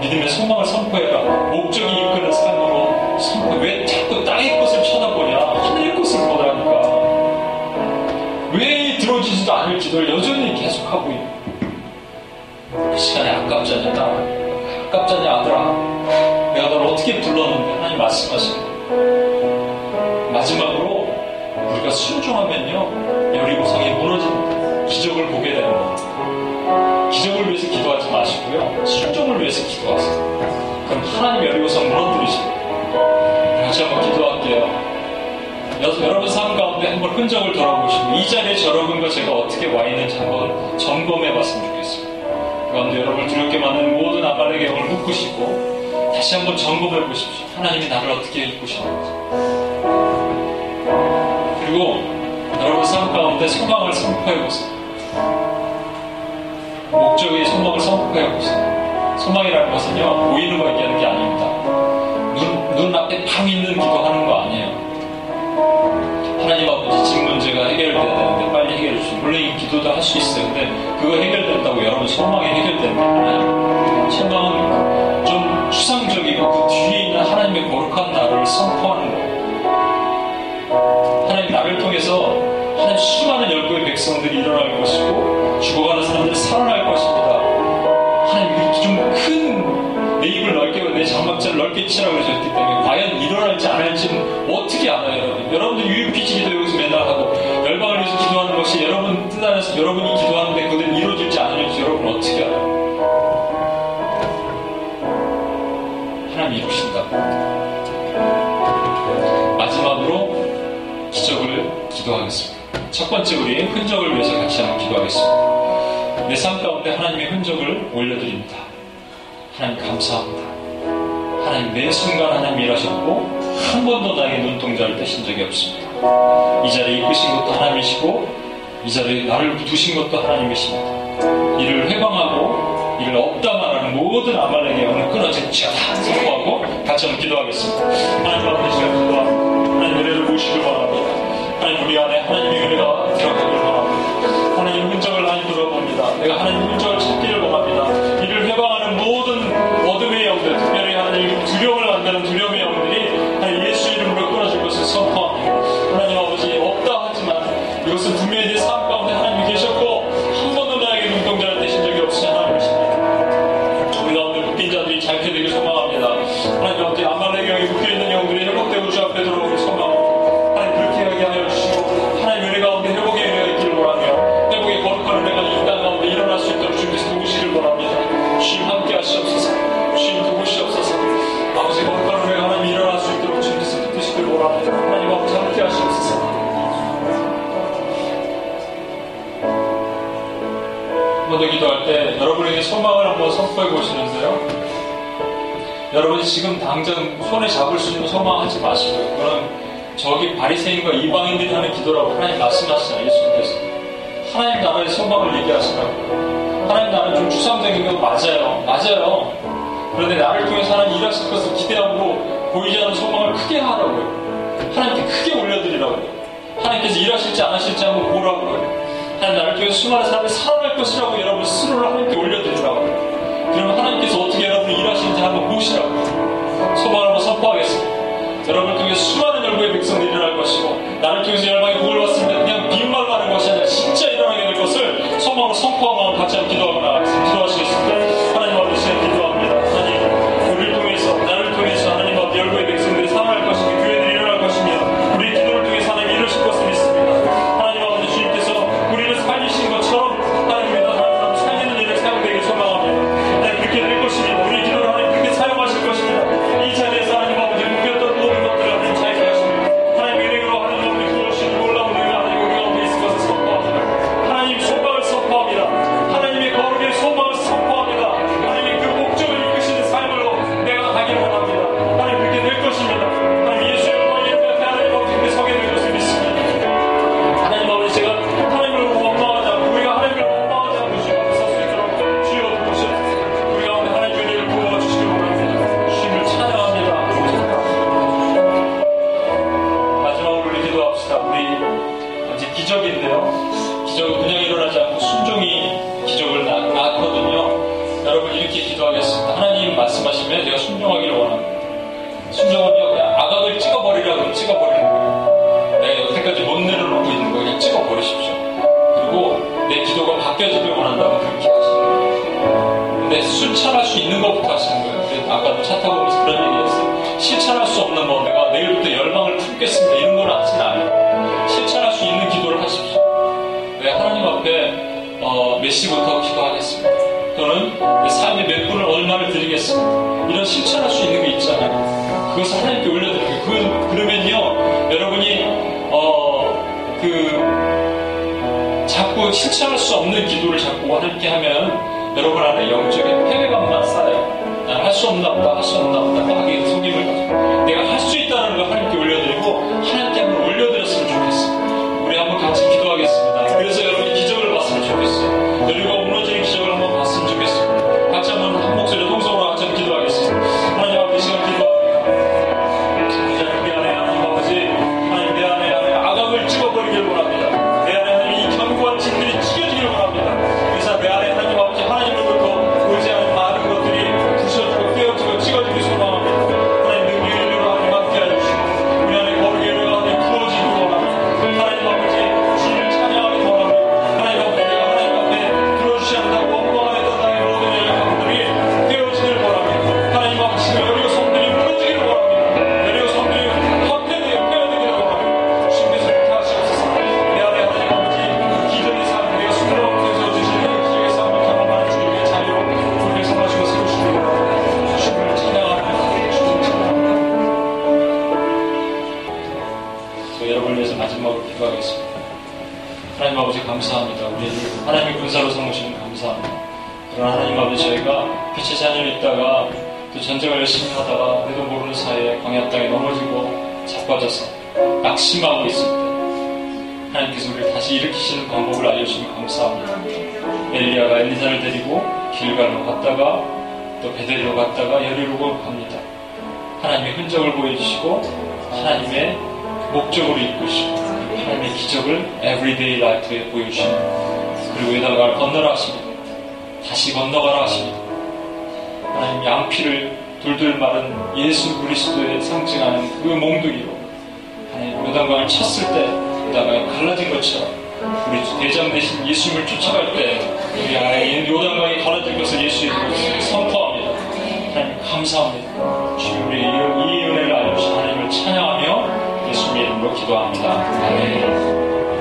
믿음의 소망을 선포해라. 목적이 이끄는 삶으로 선포해. 왜 자꾸 땅의 것을 쳐다보냐? 하늘의 것을 보라니까. 왜 들어지지도 않을 기도를 여전히 계속하고 있는 그 시간에 아깝지 않냐, 딸아? 아깝지 않냐, 아들아? 내가 너를 어떻게 불렀는데? 하나님 말씀하시는 마지막으로 순종하면요, 여리고성이 무너진 기적을 보게 되는 겁니다. 기적을 위해서 기도하지 마시고요, 순종을 위해서 기도하세요. 그럼 하나님 여리고성 무너뜨리시고 다시 한번 기도할게요. 여러분 삶 가운데 한번 흔적을 돌아보시고 이 자리에 여러분과 제가 어떻게 와 있는지 한번 점검해 봤으면 좋겠습니다. 그 가운데 여러분을 두렵게 만든 모든 아발의 영을 묶으시고 다시 한번 점검해 보십시오. 하나님이 나를 어떻게 이끄시는지. 그리고 여러분 삶 가운데 소망을 선포해 보세요. 목적의 소망을 선포해 보세요. 소망이라는 것은요, 보이는 거 얘기하는 게 아닙니다. 눈, 눈앞에 방 있는 기도하는 거 아니에요. 하나님 아버지 지금 문제가 해결돼야 되는데 빨리 해결해 주시고 물론 이 기도도 할 수 있어요. 근데 그거 해결된다고 여러분 소망이 해결되는 게 아니에요. 소망은 좀 추상적이고 그 뒤에 있는 하나님의 거룩한 나를 선포하는 거예요. 백성들이 일어날 것이고 죽어가는 사람들이 살아날 것입니다. 하나님 좀큰 내 입을 넓게 내 장막자를 넓게 치라고 그러셨기 때문에 과연 일어날지 안 할지는 어떻게 알아요 여러분? 여러분들 UPG 기도 여기서 맨날 하고 열방을 위해서 기도하는 것이 여러분 뜻 안에서 여러분이 기도하는데 그대로 이루어질지 안 이루어질지 여러분 어떻게 알아요? 하나님 이루신다. 마지막으로 기적을 기도하겠습니다. 첫 번째 우리 흔적을 위해서 같이 한번 기도하겠습니다 내 삶 가운데 하나님의 흔적을 올려드립니다 하나님 감사합니다. 하나님 매 순간 하나님 일하셨고 한 번도 나에게 눈동자를 떼신 적이 없습니다. 이 자리에 이끄신 것도 하나님이시고 이 자리에 나를 두신 것도 하나님이십니다. 이를 회방하고 이를 없다 말하는 모든 아말렉의 영을 끊어진지어다 선포하고 같이 한번 기도하겠습니다. 하나님 아버지 시간 기도합니다. 하나님 은혜를 보시길 바랍니다. 우리 안에 하나님의 은혜가 들어가길 바랍니다. 하나님 흔적을 많이 들어봅니다. 내가 하나님 흔적을 여러분이 지금 당장 손에 잡을 수 있는 소망하지 마시고요. 그건 저기 바리새인과 이방인들이 하는 기도라고 하나님 말씀하시잖아요. 예수님께서. 하나님 나라의 소망을 얘기하시라고. 하나님 나라는 좀 추상적인 건 맞아요. 맞아요. 그런데 나를 통해서 하나님 일하실 것을 기대하고 보이지 않는 소망을 크게 하라고요. 하나님께 크게 올려드리라고요. 하나님께서 일하실지 안 하실지 한번 보라고요. 하나님 나를 통해서 수많은 사람이 살아날 것이라고 여러분 스스로를 하나님께 올려드리라고요. 그러면 하나님께서 보시라고요. 소망을 한번 선포하겠습니다. 여러분을 통해 수많은 열고의 백성들이 일어날 것이고 나를 통해서